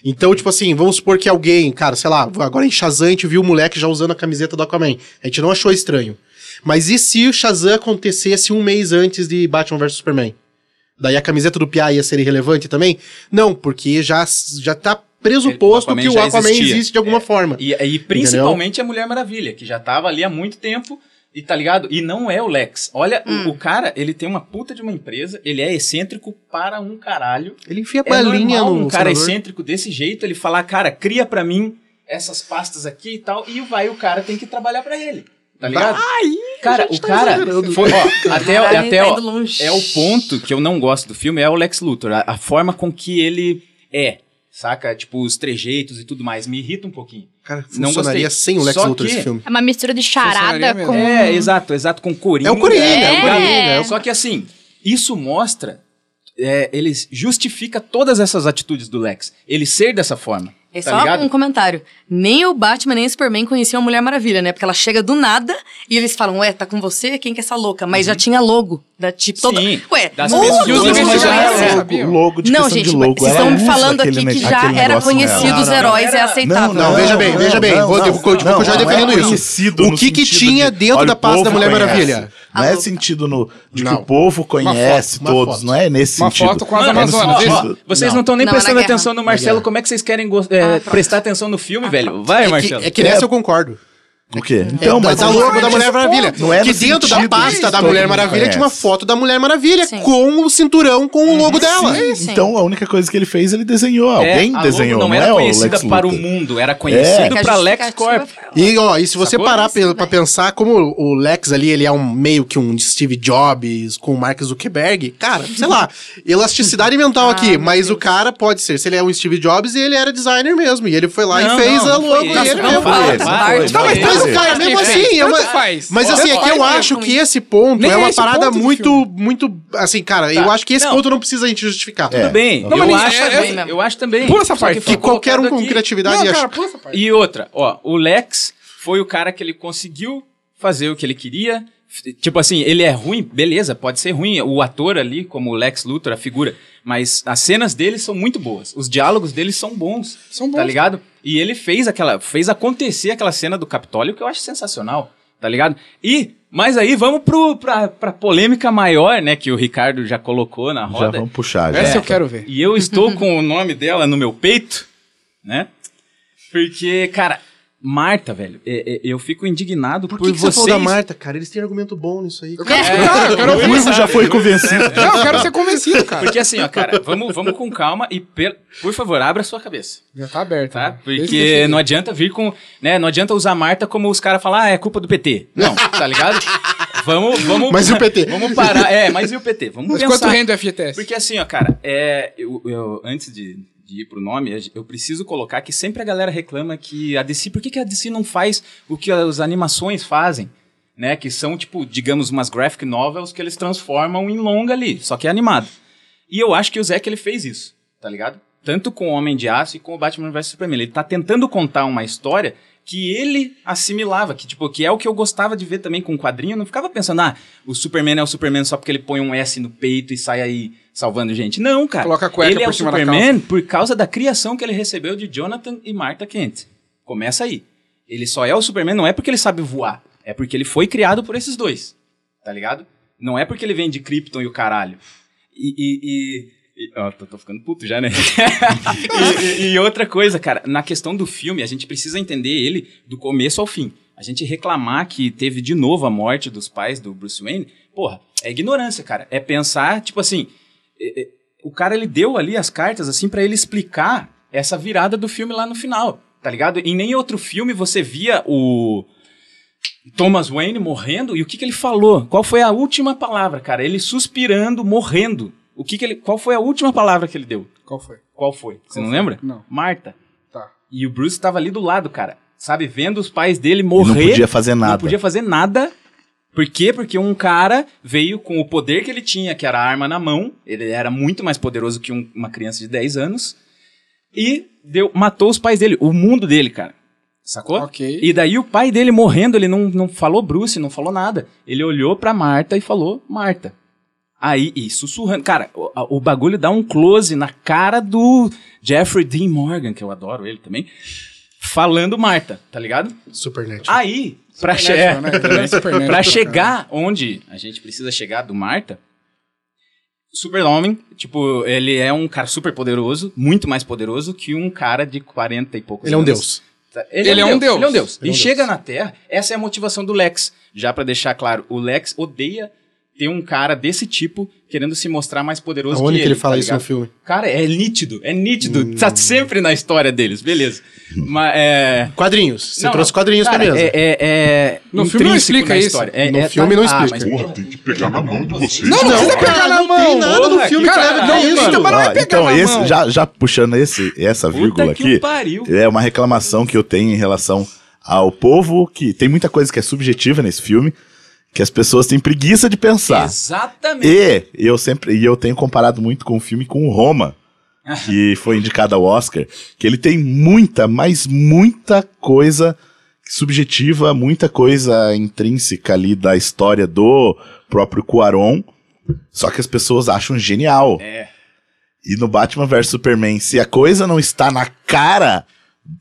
Então, tipo assim, vamos supor que alguém, cara, sei lá, agora em Shazam a gente viu o moleque já usando a camiseta do Aquaman. A gente não achou estranho. Mas e se o Shazam acontecesse um mês antes de Batman vs Superman? Daí a camiseta do Pia ia ser irrelevante também? Não, porque já, já tá presuposto Aquaman que o Aquaman existia. existe de alguma É. forma. E, e principalmente a Mulher Maravilha, que já tava ali há muito tempo. E tá ligado? E não é o Lex. Olha, Hum. o, o cara, ele tem uma puta de uma empresa, ele é excêntrico para um caralho. Ele enfia É balinha normal no um cara senador. excêntrico desse jeito, ele falar, cara, cria pra mim essas pastas aqui e tal, e vai o cara tem que trabalhar pra ele. Tá ligado? cara, o tá cara exagerando. foi, ó, até, até tá ó, longe. é o ponto que eu não gosto do filme é o Lex Luthor, a, a forma com que ele é, saca? Tipo, os trejeitos e tudo mais, me irrita um pouquinho. Cara, Não funcionaria gostei. sem o Lex Só Luthor que- esse filme. É uma mistura de charada com... É, exato, exato, com Coringa. É o Coringa, é o Coringa, é o- Só que assim, isso mostra, é, ele justifica todas essas atitudes do Lex. Ele ser dessa forma. É tá só ligado? um comentário. Nem o Batman, nem o Superman conheciam a Mulher Maravilha, né? Porque ela chega do nada e eles falam, ué, tá com você? Quem que é essa louca? Mas já tinha logo. Da, tipo, toda... Uhum. Sim, Ué, das pessoas. os Os investigadores investigadores, já- é. sabiam. O logo de Não, gente, de logo. vocês ela estão me falando aqui que já era conhecido os Não, não, heróis, era- é aceitável. Não, veja bem, veja bem, vou- vou- vou continuar não é defendendo isso. conhecido O que que tinha de, dentro da pasta da Mulher. Maravilha? Não A é sentido no, de que Não. o povo conhece foto, uma todos, foto. não é nesse Uma sentido. foto com as Mano, Amazonas. ó, vocês não estão nem Não, é prestando atenção no Marcelo. Como é que vocês querem é, prestar atenção no filme, velho? Vai, É que, Marcelo. é que nessa eu concordo. O quê? Então, Então, mas mas a logo da Mulher Maravilha. Não é que dentro da pasta da Mulher Maravilha tinha uma foto da Mulher Maravilha Sim. com o cinturão com o logo dela. Sim, sim. Então a única coisa que ele fez, ele desenhou. Alguém É, a desenhou, logo não não, era é o conhecida Lex para o mundo, era É. conhecido a para Lex Corp. E, ó, e se você Sacou? parar pe- tudo pra pensar, como o Lex ali, ele é um meio que um Steve Jobs com o Mark Zuckerberg, cara, sei lá, elasticidade mental Ah, aqui, mas o cara pode ser, se ele é um Steve Jobs, ele era designer mesmo, e ele foi lá Não, e fez não, a logo e ele. mesmo. Não, mas, ele. cara, mesmo assim, é uma... faz. Mas Tanto assim, é que eu mesmo acho que esse ponto Nem é é uma esse parada ponto do muito, muito, assim, cara, eu Tá. acho que esse Não. ponto não precisa a gente justificar. É. Tudo bem, Não, mas eu, acho, é- também, é- eu acho também. Pula essa Só parte. foi Que qualquer um colocado com aqui. criatividade Não, acha. cara, pula essa parte. E outra, ó, o Lex foi o cara que ele conseguiu fazer o que ele queria. Tipo assim, ele é ruim, beleza, pode ser ruim. O ator ali, como o Lex Luthor, a figura. Mas as cenas dele são muito boas. Os diálogos dele são bons. São bons. Tá ligado? E ele fez aquela. fez acontecer aquela cena do Capitólio que eu acho sensacional. Tá ligado? E. Mas aí vamos pro, pra, pra polêmica maior, né? Que o Ricardo já colocou na Já roda. vamos puxar, já. Essa eu quero ver. E eu estou com o nome dela no meu peito, né? Porque, cara, Marta, velho, é- é- eu fico indignado por, Por que, que você vocês. falou da Marta, cara? Eles têm argumento bom nisso aí. Eu quero escutar, eu quero O ouvir. Ruivo já foi convencido. Não, eu quero ser convencido, cara. Porque assim, ó, cara, vamos, vamos com calma e, per- por favor, abra a sua cabeça, Já tá aberto. tá? né? Que Porque não adianta vir com, né, não adianta usar Marta como os caras falam, ah, é culpa do PT. Não, tá ligado? Vamos, vamos... Mas e o PT? Vamos parar, é, mas e o PT? Vamos Mas pensar. quanto rende o FGTS? Porque assim, ó, cara, é, eu, eu- antes de, de ir pro nome, eu preciso colocar que sempre a galera reclama que a DC, por que, que a DC não faz o que as animações fazem? Né, que são, tipo, digamos, umas graphic novels que eles transformam em longa ali, só que é animado. E eu acho que o Zack, ele fez isso, tá ligado? Tanto com o Homem de Aço e com o Batman vs Superman. Ele tá tentando contar uma história que ele assimilava, que tipo, que é o que eu gostava de ver também com o quadrinho, eu não ficava pensando, ah, o Superman é o Superman só porque ele põe um S no peito e sai aí salvando gente. Não, cara. Coloca a cueca ele é por o cima da Superman por causa da criação que ele recebeu de Jonathan e Martha Kent. Começa aí. Ele só é o Superman não é porque ele sabe voar, é porque ele foi criado por esses dois. Tá ligado? Não é porque ele vem de Krypton e o caralho. E. e, e- e- ó, tô, tô ficando puto já, né? e, e- outra coisa, cara, na questão do filme, a gente precisa entender ele do começo ao fim. A gente reclamar que teve de novo a morte dos pais do Bruce Wayne, porra, é ignorância, cara. É pensar, tipo assim, é- é, o cara ele deu ali as cartas assim pra ele explicar essa virada do filme lá no final, tá ligado? Em nem outro filme você via o Thomas Wayne morrendo e o que, que ele falou? Qual foi a última palavra, cara? Ele suspirando, morrendo. O que, que ele? Qual foi a última palavra que ele deu? Qual foi? Qual foi? Você Qual não foi? lembra? Não. Marta. Tá. E o Bruce estava ali do lado, cara. Sabe, vendo os pais dele E morrer. não podia fazer Não nada. podia fazer nada. Por quê? Porque um cara veio com o poder que ele tinha, que era a arma na mão. Ele era muito mais poderoso que um- uma criança de 10 anos. E deu, matou os pais dele, o mundo dele, cara. Sacou? Ok. E daí o pai dele morrendo, ele não, não falou Bruce, não falou nada. Ele olhou pra Marta e falou Marta. Aí, e sussurrando. Cara, o, o bagulho dá um close na cara do Jeffrey Dean Morgan, que eu adoro ele também, falando Marta, tá ligado? Supernet. Aí, pra, che né? chegar onde a gente precisa chegar do Marta, Super-Homem, tipo, ele é um cara super poderoso, muito mais poderoso que um cara de 40 e poucos Ele é um anos. deus. Tá, Ele é um deus. Ele é um deus. Ele é e um chega deus. na Terra, essa é a motivação do Lex. Já pra deixar claro, o Lex odeia ter um cara desse tipo querendo se mostrar mais poderoso Aonde que que ele ele, fala tá isso no filme? Cara, é nítido, é nítido. Hum. Tá sempre na história deles, beleza. Mas é. Quadrinhos. Você Não, trouxe não. quadrinhos Cara, pra mesa. É, é, é No filme não explica isso. história. É, No é, filme não ah, explica. mas, Porra, tem que pegar na mão de vocês. Não, não precisa pegar na não mão. tem nada no filme que cara, leva não, isso. mano. Não é Ó, pegar então, na esse, mão. já, já puxando esse, essa vírgula Puta que aqui, pariu. é uma reclamação que eu tenho em relação ao povo, que tem muita coisa que é subjetiva nesse filme, que as pessoas têm preguiça de pensar. Exatamente. E eu sempre e eu tenho comparado muito com o filme com o Roma, que foi indicado ao Oscar, que ele tem muita, mas muita coisa subjetiva, muita coisa intrínseca ali da história do próprio Cuarón, só que as pessoas acham genial. É. E no Batman vs Superman, se a coisa não está na cara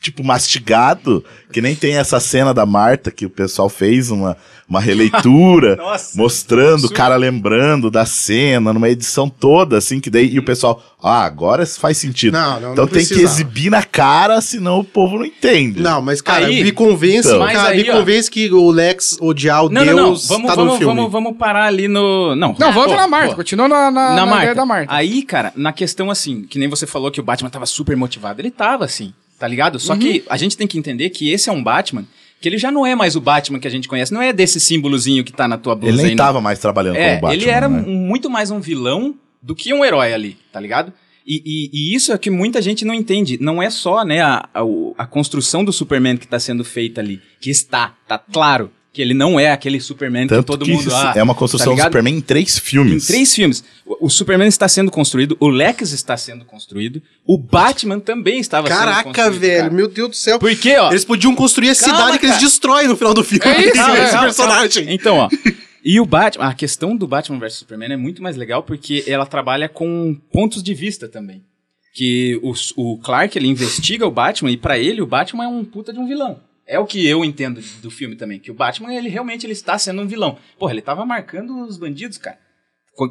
tipo, mastigado, que nem tem essa cena da Marta que o pessoal fez uma, uma releitura, Nossa. mostrando o cara lembrando da cena, numa edição toda, assim, que daí, e o pessoal, ah, agora faz sentido. Não, não, então não tem que precisava. exibir na cara, senão o povo não entende. Não, mas, cara, Aí- me convence, Então. Cara, aí, me ó. convence que o Lex odiar o Não, Deus não, não. Vamos, tá no vamos, filme. vamos, vamos parar ali no. Não, Não, volta pô, na Marta, pô. continua na, na, na, na Marta. ideia da Marta. Aí, cara, na questão assim, que nem você falou que o Batman tava super motivado. Ele tava assim, tá ligado? Só Uhum. que a gente tem que entender que esse é um Batman que ele já não é mais o Batman que a gente conhece. Não é desse símbolozinho que tá na tua blusa Ele nem aí, não. tava mais trabalhando É, como Batman. ele era né? muito mais um vilão do que um herói ali, tá ligado? E, e- e isso é que muita gente não entende. Não é só né, a, a, a construção do Superman que está sendo feita ali. Que está, tá claro. Que ele não é aquele Superman Tanto que todo que mundo. ah, é uma construção tá do? Superman em três filmes. Em três filmes. O, o Superman está sendo construído, o Lex está sendo construído, o Batman também estava sendo Caraca, construído. velho, cara. meu Deus do céu. Por quê, ó? Eles podiam construir a Calma, cidade que eles cara. destroem no final do filme. É isso, esse, é. esse Calma, personagem. Então, ó. E o Batman, a questão do Batman vs Superman é muito mais legal porque ela trabalha com pontos de vista também. Que o, o Clark, ele investiga o Batman e pra ele o Batman é um puta de um vilão. É o que eu entendo do filme também, que o Batman, ele realmente ele está sendo um vilão. Porra, ele tava marcando os bandidos, cara.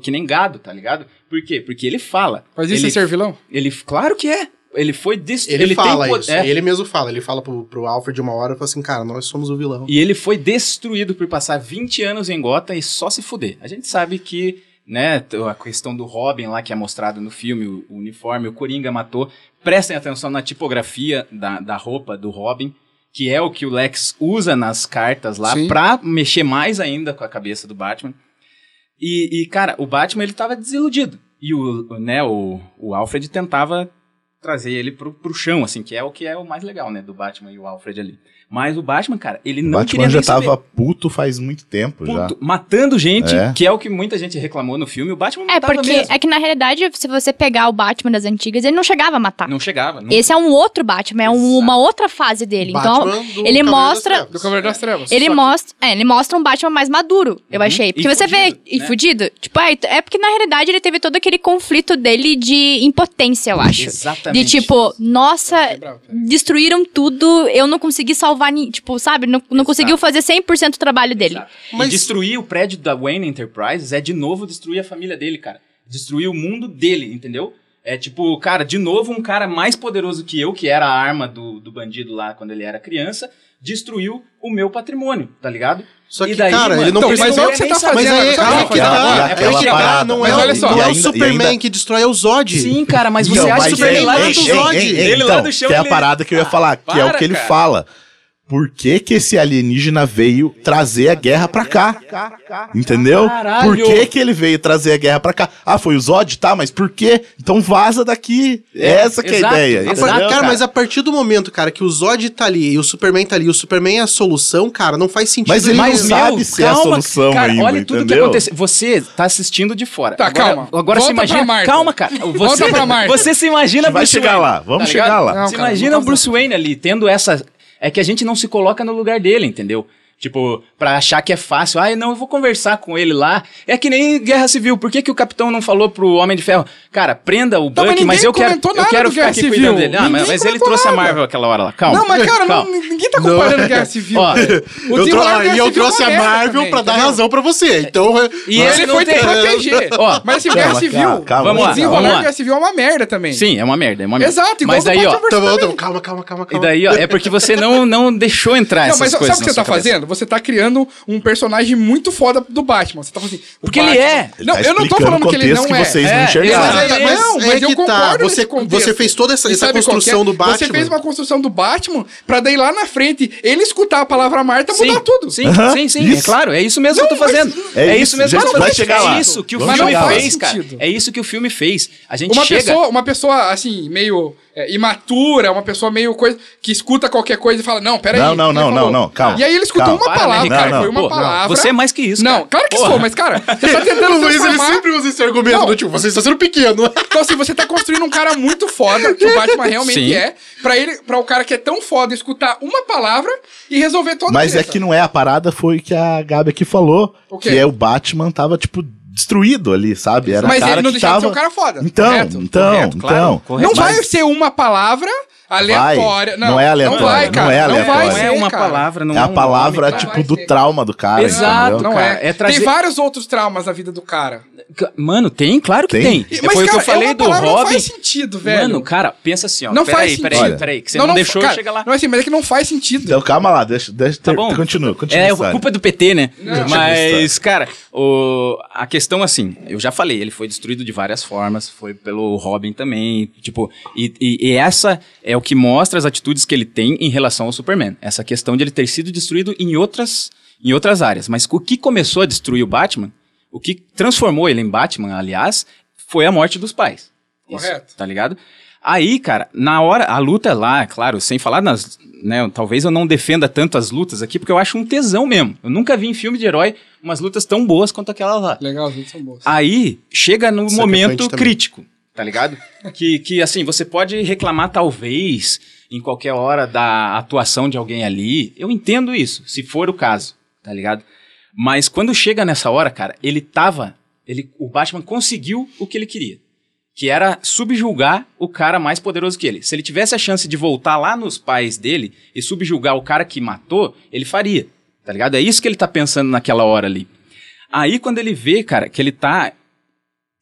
Que nem gado, tá ligado? Por quê? Porque ele fala. Mas isso ele, é ser vilão? ele Claro que é. Ele foi destruído. Ele, fala isso. É. Ele mesmo fala. Ele fala pro, pro Alfred uma hora e fala assim, cara, nós somos o vilão. E ele foi destruído por passar 20 anos em Gotham e só se fuder. A gente sabe que, né, a questão do Robin lá que é mostrado no filme, o, o uniforme, o Coringa matou. Prestem atenção na tipografia da, da roupa do Robin, que é o que o Lex usa nas cartas lá Sim. pra mexer mais ainda com a cabeça do Batman. E, e, cara, o Batman ele tava desiludido. E o, né, o, o Alfred tentava trazer ele pro, pro chão, assim, que é o que é o mais legal, né, do Batman e o Alfred ali. Mas o Batman, cara, ele O não queria Batman já nem saber. tava puto faz muito tempo já. Puto, matando gente, É. que é o que muita gente reclamou no filme. O Batman É, matava porque mesmo. é que na realidade, se você pegar o Batman das antigas, ele não chegava a matar. Não chegava. Não... Esse é um outro Batman, é um- uma outra fase dele. então, Batman do ele mostra. Do Cavaleiro das Trevas. Ele mostra, é, ele mostra um Batman mais maduro, eu achei. Porque E você vê. fudido, E né? fudido. Tipo, é, é porque na realidade ele teve todo aquele conflito dele de impotência, eu acho. Exatamente. De tipo, nossa, bravo, destruíram tudo, eu não consegui salvar, ni- tipo, sabe? Não, não conseguiu fazer 100% do trabalho dele. Exato. Mas- E destruir o prédio da Wayne Enterprises é de novo destruir a família dele, cara. Destruir o mundo dele, entendeu? É tipo, cara, de novo um cara mais poderoso que eu, que era a arma do, do bandido lá quando ele era criança, destruiu o meu patrimônio, tá ligado? Só E que, daí, cara, mano, ele não Então, precisa... mas olha o que você tá Mas fazendo. aí, Sabe aí o que tá, é aquela que tá, parada- não mas é, olha só, não é o Superman ainda- que destrói, é o Zod. Sim, cara, mas você Não, acha mas que ele ei, lá do Zod, ele lá então, do chão, que é a parada que eu ia falar, que é o que ele cara. fala. Por que que esse alienígena veio trazer a guerra pra cá? Entendeu? Caralho. Por que que ele veio trazer a guerra pra cá? Ah, foi o Zod? Tá, mas por quê? Então vaza daqui. Essa que é a exato, ideia. entendeu? cara, cara. mas a partir do momento, cara, que o Zod tá ali e o Superman tá ali, e o Superman é a solução, cara, não faz sentido. Mas ele não Mas, sabe meu, se é a calma, solução cara, ainda, olha tudo que entendeu? aconteceu. Você tá assistindo de fora. Tá, agora, calma. Agora você Volta pra imagina... Marta. Calma, cara. Você, Volta pra Marta. Você se imagina Vai Bruce chegar Wayne, lá, vamos tá chegar lá. Não, Você cara, imagina não o Bruce Wayne ali, tendo essa... É que a gente não se coloca no lugar dele, entendeu? Tipo, pra achar que é fácil. Ah, não, eu vou conversar com ele lá. É que nem Guerra Civil. Por que, que o capitão não falou pro Homem de Ferro? Cara, prenda o Não, mas Buck, mas, ninguém eu quero, eu quero ficar aqui Civil. cuidando dele. Ah, mas, mas ele trouxe a nada. Marvel aquela hora lá. Calma. Não, mas cara, não, Calma. ninguém tá comparando Guerra Civil. Ó, O Eu Guerra e eu trouxe a Marvel também, pra dar razão pra você. Então, E Ele foi te proteger. Ó, Mas calma, Guerra Civil, calma, calma, Vamos lá, desenrolar. Guerra Civil é uma merda também. Sim, é uma merda, é uma merda. Exato, igual Mas daí, ó, então, calma, calma, calma, E calma. daí, ó, é porque você não, não deixou entrar Não, essas mas sabe coisas o que você tá fazendo? Você tá criando um personagem muito foda do Batman. Você tá falando assim. Porque ele é. Não, tá eu não tô falando que ele não que é. vocês não enxergaram. Mas, é, mas Não, é mas eu que tá. concordo Você, você fez toda essa, essa que construção é? do Batman. Você fez uma construção do Batman pra daí lá na frente ele escutar a palavra Marta Sim, mudar tudo. Sim, Aham, sim, sim. isso. É claro, é isso mesmo que eu tô Não, fazendo. É É, isso, isso mesmo que eu tô vai fazendo. É isso que o filme fez, cara. É isso que o filme fez. A gente Uma chega... pessoa, uma pessoa, assim, meio é, imatura, uma pessoa meio coisa, que escuta qualquer coisa e fala, não, peraí. Não, não, não, não, não, calma. E aí ele escutou Calma. uma Para, palavra, né, cara, Ricardo? foi uma Pô, palavra. Você é mais que isso, Não, cara. claro que Porra. sou, mas, cara, você tá tentando O Luiz, ele sempre usa esse argumento Não. do tipo, você está sendo pequeno. Então, assim, você tá construindo um cara muito foda, que o Batman realmente Sim. é, pra ele, para o cara que é tão foda escutar uma palavra e resolver toda a Mas é que não é a parada, foi o que a Gabi aqui falou. O quê? Que é o Batman tava, tipo, destruído ali, sabe? Era Mas um cara ele não que deixava de tava... ser um cara foda. Então, correto? então, Correto, claro, então. correto. Não Mas- vai ser uma palavra aleatória. Não, não é aleatória, Não vai, cara. não é Não vai aleatória. ser, Não é uma cara. palavra, não é a um palavra, nome, cara. tipo, do trauma do cara, Exato, entendeu? Não cara. é. É trazer- Tem vários outros traumas na vida do cara. Mano, tem, claro que Tem? tem. Mas, Foi o que cara, eu falei é uma do Robin. Não faz sentido, velho. Mano, cara, pensa assim, ó. Não peraí, faz peraí, sentido. peraí, que você não, não, não, deixou cara, chegar lá. Não, assim, mas é que não faz sentido. Então calma lá, deixa, deixa Tá bom. continua, continua. É, história. culpa é do PT, né? Mas, cara, a questão assim, eu já falei, ele foi destruído de várias formas, foi pelo Robin também, tipo, e essa é o que mostra as atitudes que ele tem em relação ao Superman. Essa questão de ele ter sido destruído em outras, em outras áreas. Mas o que começou a destruir o Batman, o que transformou ele em Batman, aliás, foi a morte dos pais. Isso, Correto. tá ligado? Aí, cara, na hora, a luta lá, claro, sem falar nas. Né, talvez eu não defenda tanto as lutas aqui, porque eu acho um tesão mesmo. Eu nunca vi em filme de herói umas lutas tão boas quanto aquelas lá. Legal, as lutas são boas. Aí chega no Sucker momento Punch também. Tá ligado? que, que assim, você pode reclamar talvez em qualquer hora da atuação de alguém ali. Eu entendo isso, se for o caso, tá ligado? Mas quando chega nessa hora, cara, ele tava. Ele, o Batman conseguiu o que ele queria. Que era subjulgar o cara mais poderoso que ele. Se ele tivesse a chance de voltar lá nos pais dele e subjulgar o cara que matou, ele faria. Tá ligado? É isso que ele tá pensando naquela hora ali. Aí quando ele vê, cara, que ele tá.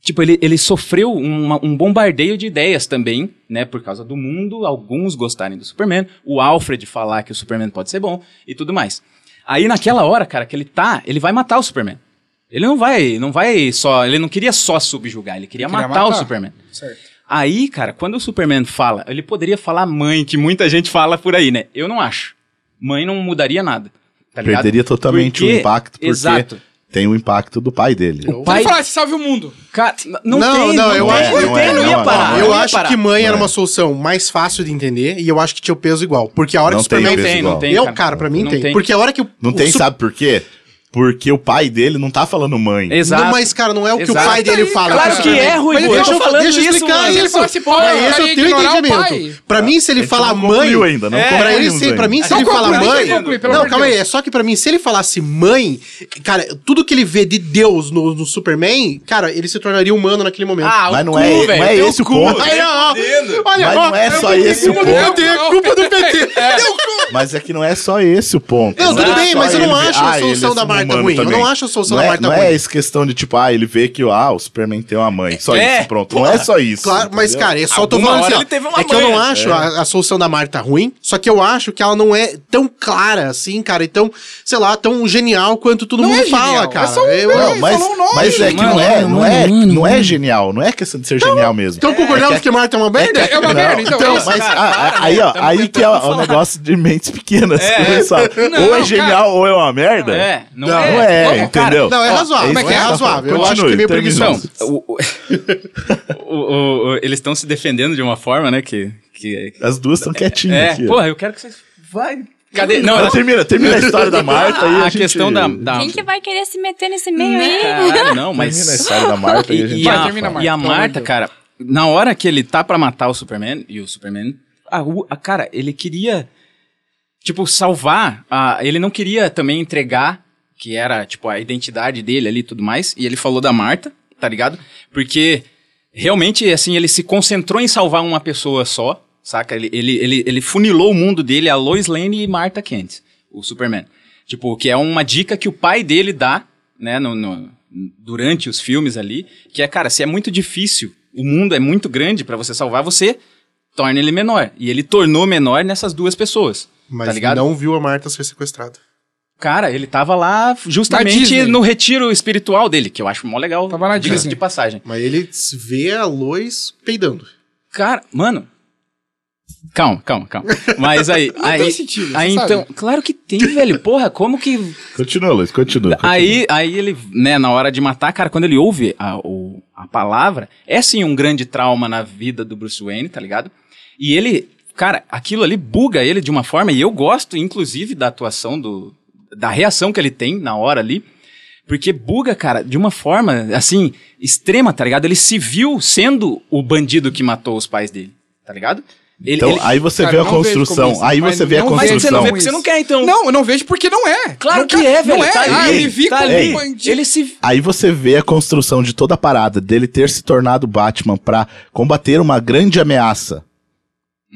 Tipo, ele, ele sofreu uma- um bombardeio de ideias também, né? Por causa do mundo, alguns gostarem do Superman, o Alfred falar que o Superman pode ser bom e tudo mais. Aí naquela hora, cara, que ele tá, ele vai matar o Superman. Ele não vai, não vai só, ele não queria só subjugar, ele queria, Ele queria matar, o matar. Superman. Certo. Aí, cara, quando o Superman fala, ele poderia falar mãe, que muita gente fala por aí, né? Eu não acho. Mãe não mudaria nada. Tá? Perderia totalmente Porque- o impacto, porque Exato. Tem o impacto do pai dele. Se pai- ele falasse salve o mundo. Cara, não, Não, tem, não, eu tem, acho- não, não é, não não ia parar. não eu não acho parar. que mãe Não era é. uma solução mais fácil de entender e eu acho que tinha o peso igual. Porque a hora Não que o Superman tem não tem. eu, cara. pra mim Não tem. tem. Porque a hora que o. Não o tem, Su- sabe por quê? Porque o pai dele não tá falando mãe. Exato. Não, mas, cara, não é o que Exato. o pai dele fala. Claro o que é, Rui, Mas eu deixa, tô eu, falando deixa eu isso, explicar mano. isso. Se eu esse é o ia teu ignorar o entendimento. Pra mim, se ele falar mãe... ainda, não É, Pra ele ainda. pra mim, se Não ele fala conclui, mãe. não calma aí. É só que pra mim, se ele falasse mãe, cara, tudo que ele vê de Deus no, no Superman, cara, ele se tornaria humano naquele momento. Ah, Mas não cu, é- velho, não é esse o ponto. olha, Mas não é eu só esse o ponto. PT, culpa do PT. Mas é que não é só esse o ponto. Não, tudo é bem, mas eu não acho a ah, solução ele é da Marta humano ruim. Eu também. não acho a solução não da é, Marta Não ruim. é essa questão de tipo, ah, ele vê que ah, o Superman tem uma mãe. Só É, isso, pronto. Não é só isso. Claro, mas, entendeu? cara, é só eu tô Alguma falando assim, ó, ele teve uma é que eu mãe, não acho a, a solução da Marta ruim, só que eu acho que ela não é tão clara assim, cara, e tão, sei lá, tão genial quanto todo Não mundo é fala, genial, cara. é só um Eu- Não, Não, mas, um mas é que não é, não é, não é genial, não é questão de ser genial mesmo. Então concordamos que, Marta é uma merda? É uma merda, então. Então, é mas ah, para, aí, ó, aí que é o, negócio de mentes pequenas. É. Não, ou é genial ou é uma merda. É, não, Não, é. não é, Como, cara, entendeu? Não, é razoável, isso é, que tô razoável. Eu acho que é meio preguiçoso. Então, o- o- o- o- o- eles estão se defendendo de uma forma, né, que... que As duas estão quietinhas é, aqui. porra, eu quero que vocês... Vai... Cadê? Não, Não, termina, termina a história da Marta aí. a, gente- questão da... da Quem que vai querer se meter nesse meio aí? Caralho, não, mas... Termina a história da Marta e, a gente E, Vai, a, Marta, e a Marta, cara, na hora que ele tá pra matar o Superman, e o Superman, a, a- cara, ele queria, tipo, salvar, a, ele não queria também entregar, que era, tipo, a identidade dele ali e tudo mais, e ele falou da Marta, tá ligado? Porque, realmente, assim, ele se concentrou em salvar uma pessoa só, saca? Ele, ele, ele, ele funilou o mundo dele a Lois Lane e Martha Kent, o Superman. Tipo, que é uma dica que o pai dele dá, né, no, no- durante os filmes ali, que é, cara, se é muito difícil, o mundo é muito grande pra você salvar, você torna ele menor. E ele tornou menor nessas duas pessoas. Mas tá ligado? não viu a Marta ser sequestrada. Cara, ele tava lá justamente no retiro espiritual dele, que eu acho mó legal. Tava na diga-se Disney. de passagem. Mas ele vê a Lois peidando. Cara, mano. Calma, calma, calma. Mas aí. Não aí, tem sentido, você Aí sabe. então. Claro que tem, velho. Porra, como que. Continua, Luiz, continua. continua. Aí, aí ele, né, na hora de matar, cara, quando ele ouve a, o- a palavra, é sim um grande trauma na vida do Bruce Wayne, tá ligado? E ele, cara, aquilo ali buga ele de uma forma, e eu gosto, inclusive, da atuação do. Da reação que ele tem na hora ali. Porque buga, cara, de uma forma, assim, extrema, tá ligado? Ele se viu sendo o bandido que matou os pais dele, tá ligado? Ele, Então, ele- aí você Cara, vê a construção. isso, Aí você vê a não Mas você não construção. vê porque você não quer, então. Não, eu não vejo porque não é. Claro Não que ca- é, velho. Não é. Tá ah, ali, me vi tá como ali. bandido. Ele se Aí você vê a construção de toda a parada dele ter se tornado Batman pra combater uma grande ameaça.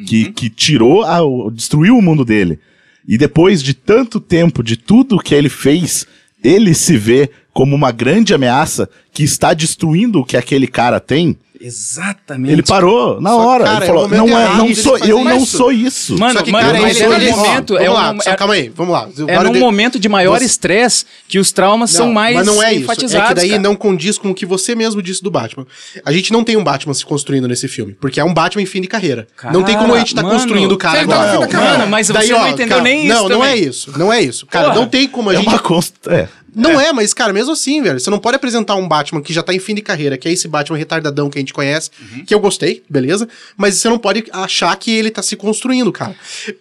que, que tirou, a, destruiu o mundo dele. E depois de tanto tempo, de tudo que ele fez, ele se vê como uma grande ameaça que está destruindo o que aquele cara tem. Exatamente. Ele parou na hora. cara, ele é falou: não, é, errado não sou, eu não isso. sou isso. Mano, Só que, cara, mas ele- é um momento. Vamos é lá, um, só é, calma aí, vamos lá. é num de- momento de maior Você- estresse que os traumas são Não, mais mas não é isso. enfatizados. É que daí cara. não condiz com o que você mesmo disse do Batman. A gente não tem um Batman se construindo nesse filme, porque é um Batman em fim de carreira. Cara, não tem como a gente tá mano, construindo o cara tá agora. carreira. Mano, mas você não entendeu nem isso Não, não é isso. Não é isso. Cara, não tem como a É gente uma consta. É. Não é. mas, cara, mesmo assim, velho, você não pode apresentar um Batman que já tá em fim de carreira, que é esse Batman retardadão que a gente conhece, Uhum. que eu gostei, beleza? Mas você não pode achar que ele tá se construindo, cara.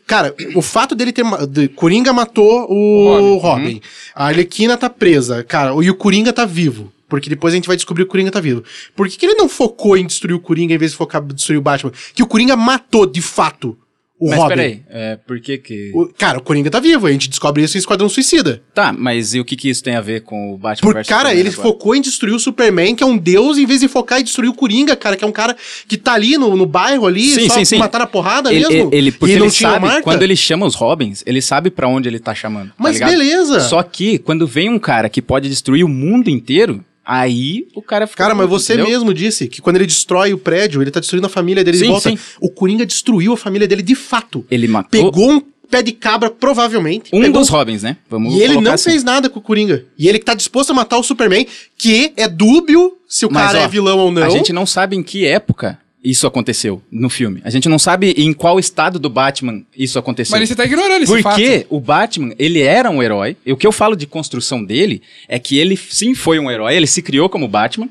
Cara, o fato dele ter. de- Coringa matou o Robin. Uhum. A Arlequina tá presa, cara, e o Coringa tá vivo. Porque depois a gente vai descobrir que o Coringa tá vivo. Por que, que ele não focou em destruir o Coringa em vez de focar em destruir o Batman? Que o Coringa matou, de fato, o Mas Robin. peraí, é, por que que... O- cara, o Coringa tá vivo, a gente descobre isso em Esquadrão Suicida. Tá, mas e o que que isso tem a ver com o Batman Por, cara, ele agora? focou em destruir o Superman, que é um deus, em vez de focar em destruir o Coringa, cara, que é um cara que tá ali no, no bairro ali, Sim, só sim, sim. matar na porrada Ele, mesmo. ele, ele- porque não ele tinha sabe, marca. quando ele chama os Robins, ele sabe pra onde ele tá chamando. tá Mas ligado? beleza. Só que, quando vem um cara que pode destruir o mundo inteiro, aí o cara fica... Cara, mas puto, você entendeu? mesmo disse que quando ele destrói o prédio, ele tá destruindo a família dele de Sim, volta. sim. O Coringa destruiu a família dele de fato. Ele matou Pegou um pé de cabra, provavelmente. um pegou dos Robins, né? Vamos E ele não assim. fez nada com o Coringa. E ele que tá disposto a matar o Superman, que é dúbio se o Mas, cara ó, é vilão ou não. A gente não sabe em que época isso aconteceu no filme. A gente não sabe em qual estado do Batman isso aconteceu. Mas você tá ignorando esse fato. Porque o Batman, ele era um herói. E o que eu falo de construção dele é que ele sim foi um herói, ele se criou como Batman.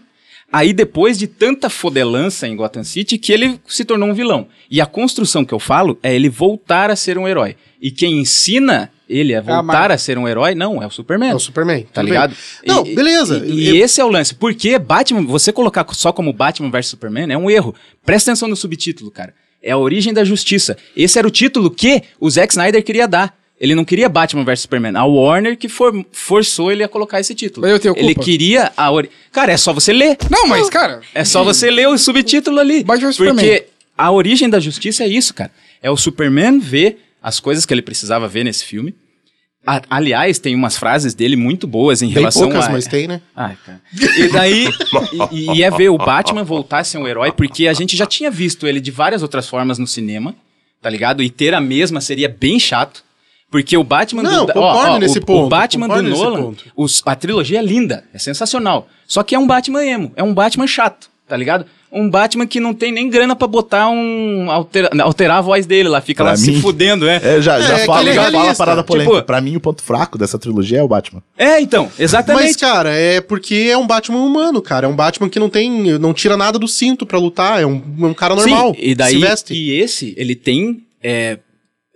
Aí depois de tanta fodelança em Gotham City que ele se tornou um vilão. E a construção que eu falo é ele voltar a ser um herói. E quem ensina ele a voltar Marvel. a ser um herói, não, é o Superman. É o Superman. Tá ligado? bem. Não, E- beleza. E, e Eu- esse é o lance. Porque Batman, você colocar só como Batman vs Superman é um erro. Presta atenção no subtítulo, cara. É a origem da justiça. Esse era o título que o Zack Snyder queria dar. Ele não queria Batman vs Superman. A Warner que for- forçou ele a colocar esse título. Mas eu tenho ele culpa. queria a ori... Cara, é só você ler. Não, mas, cara. É só você ler o subtítulo ali. Batman vs Porque Superman. a origem da justiça é isso, cara. É o Superman ver as coisas que ele precisava ver nesse filme. A- aliás, tem umas frases dele muito boas em Bem relação poucas, a... mas tem, né? Ai, cara. E daí, e, e é ver o Batman voltar a ser um herói, porque a gente já tinha visto ele de várias outras formas no cinema, tá ligado? E ter a mesma seria bem chato. Porque o Batman Não, do. concordo nesse o, ponto, O Batman do Nolan, os- a trilogia é linda, é sensacional. Só que é um Batman emo, é um Batman chato, tá ligado? Um Batman que não tem nem grana pra botar um. altera- alterar a voz dele lá, fica Pra lá se mim- fudendo, é. É, já, já é fala, é já fala a parada polêmica. Tipo- pra mim, o ponto fraco dessa trilogia é o Batman. É, então, exatamente. Mas, cara, é porque é um Batman humano, cara. É um Batman que não tem. não tira nada do cinto pra lutar. É um, é um cara normal. Sim, e daí, Se veste. e esse, ele tem é,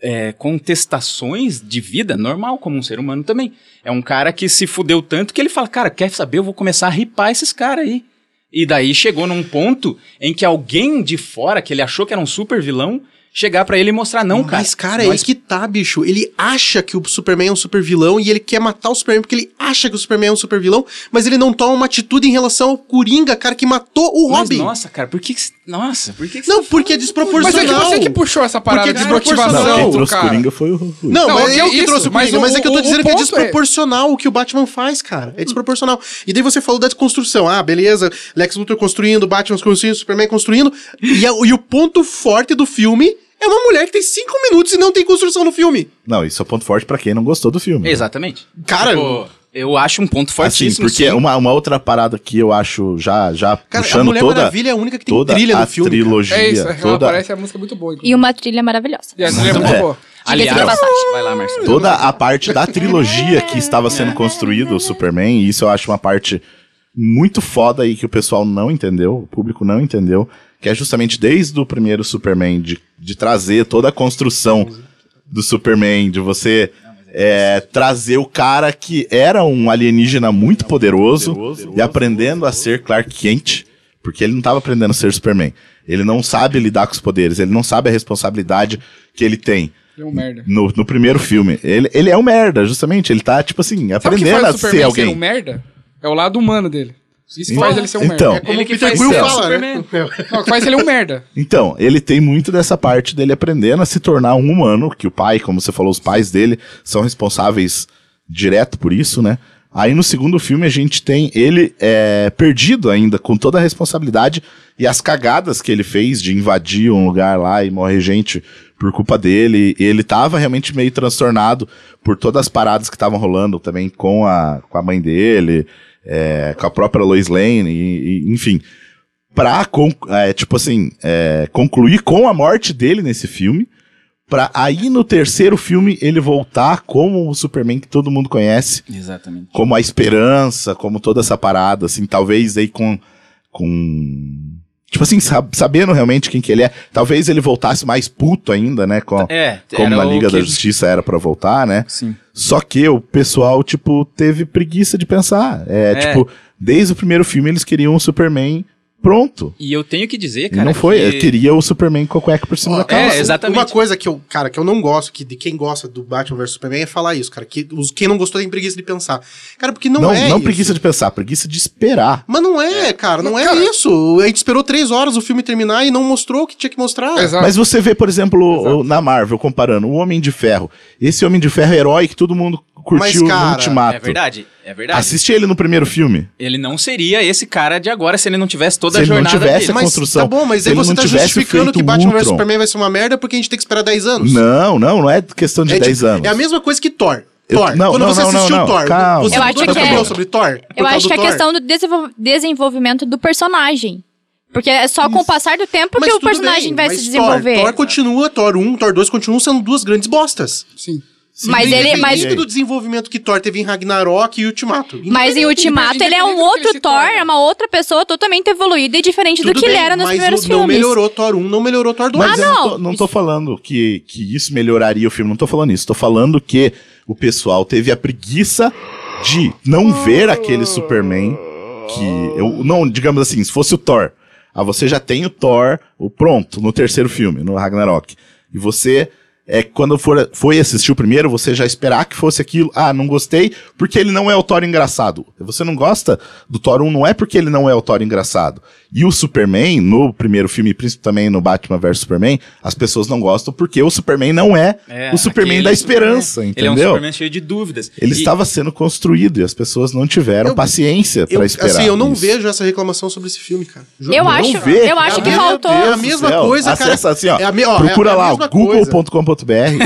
é, contestações de vida normal, como um ser humano também. É um cara que se fudeu tanto que ele fala, cara, quer saber, eu vou começar a ripar esses caras aí. E daí chegou num ponto em que alguém de fora, que ele achou que era um super vilão, chegar pra ele e mostrar, não, cara. Mas, cara, é nós aí que tá, bicho. Ele acha que o Superman é um super vilão e ele quer matar o Superman porque ele acha que o Superman é um super vilão, mas ele não toma uma atitude em relação ao Coringa, cara, que matou o Mas, Robin. nossa, cara, por que Nossa, por que que não, tá porque é Mas desproporcional. é que você que puxou essa parada Porque de é desproporcional. Não, quem trouxe cara. Coringa foi o Rui. Não, Não, mas é eu que isso, trouxe o mas Coringa, mas, o- é que eu tô o- dizendo o que é ponto é- desproporcional o que o Batman faz, cara. É desproporcional. E daí você falou da desconstrução. Ah, beleza, Lex Luthor construindo, Batman construindo, Superman construindo. E, a- e o ponto forte do filme é uma mulher que tem cinco minutos e não tem construção no filme. Não, isso é ponto forte pra quem não gostou do filme. Exatamente. Cara, Tipo, eu acho um ponto Assim, fortíssimo. porque sim. uma, uma outra parada que eu acho já, já cara a puxando Mulher toda, Maravilha é a única que tem toda trilha a no filme. cara. trilogia. É isso, ela toda, parece a música muito boa. E uma trilha maravilhosa. E a trilha é muito É. boa. Aliás, vai lá, Marcelo. toda a parte da trilogia que estava sendo construída, o Superman, e isso eu acho uma parte muito foda aí que o pessoal não entendeu, o público não entendeu, que é justamente desde o primeiro Superman, de, de trazer toda a construção do Superman, de você é, trazer o cara que era um alienígena muito poderoso e aprendendo a ser Clark Kent, porque ele não estava aprendendo a ser Superman. Ele não sabe lidar com os poderes, ele não sabe a responsabilidade que ele tem. Deu um merda. No, no primeiro filme. Ele, ele é um merda, justamente. Ele tá, tipo assim, Sabe o que aprendendo faz a o Superman ser alguém. ser um merda? É o lado humano dele. Isso faz ele ser um Então. merda. Como Ele o que Peter faz Quill fala, né? Não, faz ele um merda. Então, ele tem muito dessa parte dele aprendendo a se tornar um humano, que o pai, como você falou, os pais dele são responsáveis direto por isso, né? Aí no segundo filme a gente tem ele é, perdido ainda, com toda a responsabilidade e as cagadas que ele fez de invadir um lugar lá e morrer gente por culpa dele. E ele tava realmente meio transtornado por todas as paradas que estavam rolando também com a, com a mãe dele, é, com a própria Lois Lane, e, e, enfim pra, é, tipo assim, é, concluir com a morte dele nesse filme, pra aí no terceiro filme ele voltar como o Superman que todo mundo conhece, Exatamente. como a esperança, como toda essa parada, assim, talvez aí com, com tipo assim, sab- sabendo realmente quem que ele é, talvez ele voltasse mais puto ainda, né, com, É, como na Liga que- da Justiça era pra voltar, né, Sim. só que o pessoal, tipo, teve preguiça de pensar, é, É. tipo, desde o primeiro filme eles queriam um Superman pronto, E eu tenho que dizer, e cara. não foi, que- ele queria o Superman com a cueca por cima Ó, da calça. é, exatamente. Uma coisa que eu, cara, que eu não gosto, que de quem gosta do Batman vs Superman é falar isso, cara. Que os, quem não gostou tem preguiça de pensar. Cara, porque não, Não, é não isso. preguiça de pensar, preguiça de esperar. Mas não é, cara, não é isso. A gente esperou três horas o filme terminar e não mostrou o que tinha que mostrar. Exato. Mas você vê, por exemplo, o- na Marvel, comparando o Homem de Ferro. Esse Homem de Ferro é herói que todo mundo curtiu Mas, no cara, Ultimato. É verdade, é verdade. Assiste ele no primeiro filme. Ele não seria esse cara de agora se ele não tivesse toda Se a ele não jornada tivesse dele. a Mas construção. tá bom, mas Se aí ele você não tá tivesse justificando que Batman vs. Superman vai ser uma merda porque a gente tem que esperar 10 anos. Não, não, não é questão de é, 10 tipo, anos. é a mesma coisa que Thor. Eu- Thor. não, Quando não, você não, assistiu não, não. Thor, Calma. você Eu acho a que opinião é- sobre Thor? Eu acho que é questão do desenvol- desenvolvimento do personagem. Porque é só com o passar do tempo Mas que o personagem bem, vai mas se desenvolver. Thor, Thor continua, Thor 1, Thor 2 continuam sendo duas grandes bostas. Sim. Mas ele, mas, Independente do desenvolvimento que Thor teve em Ragnarok e Ultimato. mas em Ultimato ele é um do que ele outro Thor, é uma outra pessoa totalmente evoluída e diferente do Tudo que ele bem, era nos mas primeiros o- não filmes. melhorou Thor 1, não melhorou Thor 2. Mas Ah, eu não não. tô, não tô falando que, que isso melhoraria o filme, não tô falando isso. Tô falando que o pessoal teve a preguiça de não ver aquele Superman que. Eu, não, digamos assim, se fosse o Thor. Ah, você já tem o Thor, o pronto, no terceiro filme, no Ragnarok. E você. É, quando for, foi assistir o primeiro, você já esperar que fosse aquilo. Ah, não gostei, porque ele não é o Thor engraçado. Você não gosta do Thor 1, não é porque ele não é o Thor engraçado. E o Superman, no primeiro filme, e principalmente também no Batman vs Superman, as pessoas não gostam porque o Superman não é, É, o Superman aquele da esperança, Ele é um entendeu? Superman cheio de dúvidas. Ele E- estava sendo construído e as pessoas não tiveram Eu- paciência Eu, pra esperar. assim, eu não isso. vejo essa reclamação sobre esse filme, cara. Juro. Eu Não acho, vê, eu acho cara. que faltou. É a mesma coisa, cara. Acessa assim, ó. É a me- ó, é a- procura é a lá, mesma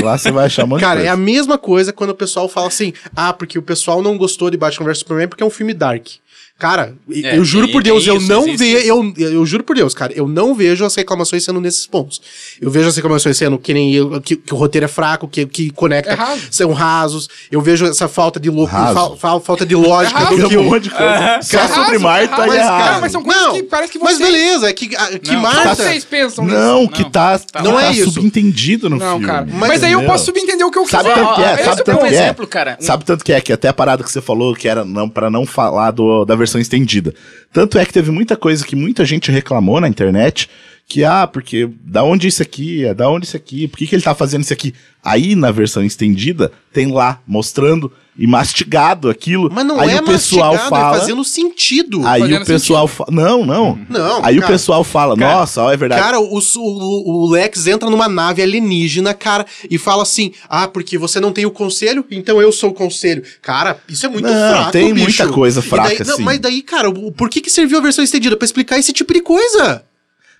lá você vai achar um monte Cara, é a mesma coisa quando o pessoal fala assim: ah, porque o pessoal não gostou de Batman vs Superman porque é um filme dark. Cara, É, eu juro por Deus, eu isso, não vejo. Eu, eu juro por Deus, cara, eu não vejo as reclamações sendo nesses pontos. Eu vejo as reclamações sendo que nem eu, que, que o roteiro é fraco, que, que conecta, É raso. são rasos. Eu vejo essa falta de louco, Raso. fal- fal- falta de lógica raso. do que um monte de coisa. Só Raso, sobre Marta raso, mas, errado. cara, mas são coisas Não, que parece que Mas você... beleza, é que, a- que Não, Marta. Vocês pensam nisso. Não, que tá, que Não tá é isso. subentendido no Não, filme. cara. Mas, aí eu posso subentender o que eu quiser. Sabe tanto que é? Esse Sabe tanto um que é? exemplo, cara. Sabe tanto que é? Que até a parada que você falou que era não, para não falar do, da versão estendida. Tanto é que teve muita coisa que muita gente reclamou na internet. Que, ah, porque da onde isso aqui? É da onde isso aqui? Por que, que ele tá fazendo isso aqui? Aí, na versão estendida, tem lá, mostrando e mastigado aquilo. Mas não aí é o pessoal mastigado, fala. é fazendo sentido. Aí fazendo o pessoal fala. Não, não. Não, Aí cara. o pessoal fala, nossa, ó, é verdade. Cara, o, o, o Lex entra numa nave alienígena, cara, e fala assim: Ah, porque você não tem o conselho, então eu sou o conselho. Cara, isso é muito Não, fraco, tem bicho. muita coisa fraca, daí- não, assim. Mas daí, cara, o- por que, que serviu a versão estendida? Pra explicar esse tipo de coisa.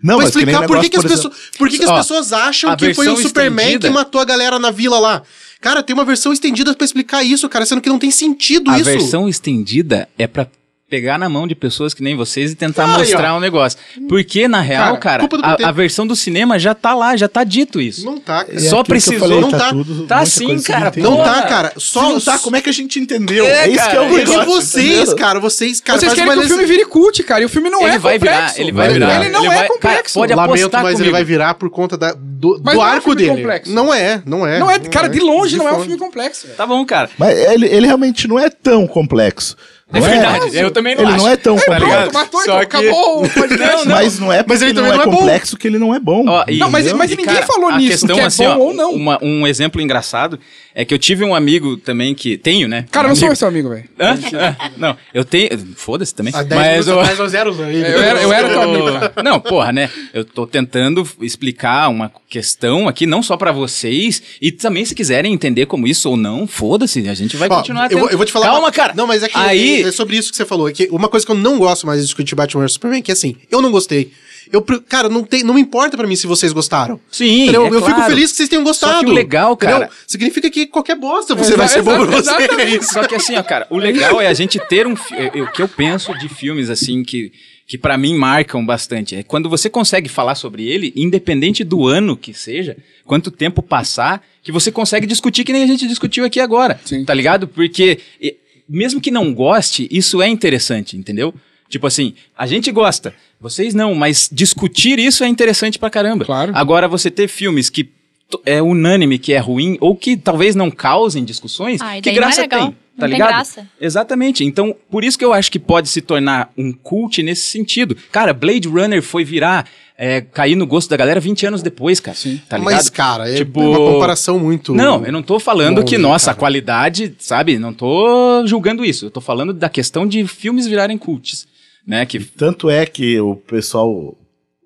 Não, pra explicar por que, que as pessoas, por que, que as Ó, pessoas acham a que foi o Superman estendida- que matou a galera na vila lá. Cara, tem uma versão estendida pra explicar isso, cara, sendo que não tem sentido A isso. versão estendida é pra pegar na mão de pessoas que nem vocês e tentar mostrar ó. um negócio. Porque, na real, Cara, cara, a, a versão do cinema já tá lá, já tá dito isso. Não tá, cara. É Só eu precisou- falei, não tá- tudo- tá sim, cara. Não tá, cara. Só não tá, como é que a gente entendeu? É, É, isso que é o cara. Porque negócio, vocês, entendeu? cara, vocês, cara, Vocês querem que o filme vire cult, cara. E o filme não ele é vai complexo. virar, ele vai virar. Ele não Ele é vai- complexo. Cara, pode Lamento, apostar mas ele comigo. vai virar por conta da, do, Mas do é arco dele. Não é, não é. Não é, cara, de longe não é um filme complexo. Tá bom, cara. Mas ele, ele realmente não é tão complexo. É Não verdade, eu também não ele acho. não é tão Tá complexo. ligado? Matou, Só então, que- acabou o podcast. Mas não é porque Mas ele ele não também é não é bom. complexo que ele não é bom. Ó, e- Não, mas- mas E, ninguém falou a nisso, questão, que é assim, bom ó, ou não. uma- um exemplo engraçado é que eu tive um amigo também que. Tenho, né? Cara, um eu não sou seu amigo, velho. Ah, Não, eu tenho. Foda-se também. Há 10 Mas eu, aí. Eu era, eu era teu amigo. Não, porra, né? Eu tô tentando explicar uma questão aqui, não só pra vocês, e também se quiserem entender como isso ou não, foda-se, a gente vai continuar eu, vou, tendo- eu vou te falar. Calma, cara. Não, mas é que Aí, é, é sobre isso que você falou. É que uma coisa que eu não gosto mais de discutir Batman vs Superman, que é assim, eu não gostei. Eu, cara, não, tem, não me importa pra mim se vocês gostaram. Sim, Entendeu? é eu fico claro. feliz que vocês tenham gostado. Só que o legal, entendeu? cara- Significa que qualquer bosta você Exa- vai ser bom pra exa- você. exatamente. É. Só que assim, ó, cara, o legal é a gente ter um. é- é O que eu penso de filmes, assim, que, que para mim marcam bastante. É quando você consegue falar sobre ele, independente do ano que seja, quanto tempo passar, que você consegue discutir que nem a gente discutiu aqui agora. Sim. Tá ligado? Porque, mesmo que não goste, isso é interessante, entendeu? Tipo assim, a gente gosta, vocês não, mas discutir isso é interessante pra caramba. Claro. Agora, você ter filmes que é unânime que é ruim, ou que talvez não causem discussões, Ah, que não é graça legal. tem? Não Tá tem ligado? graça. Exatamente. Então, por isso que eu acho que pode se tornar um cult nesse sentido. Cara, Blade Runner foi virar, é, cair no gosto da galera 20 anos depois, cara. Sim. Tá ligado? Mas, cara, é Tipo- uma comparação muito. Não, eu não tô falando que, nossa, a cara. qualidade, sabe? Não tô julgando isso. Eu tô falando da questão de filmes virarem cults. Né? Que Tanto é que o pessoal,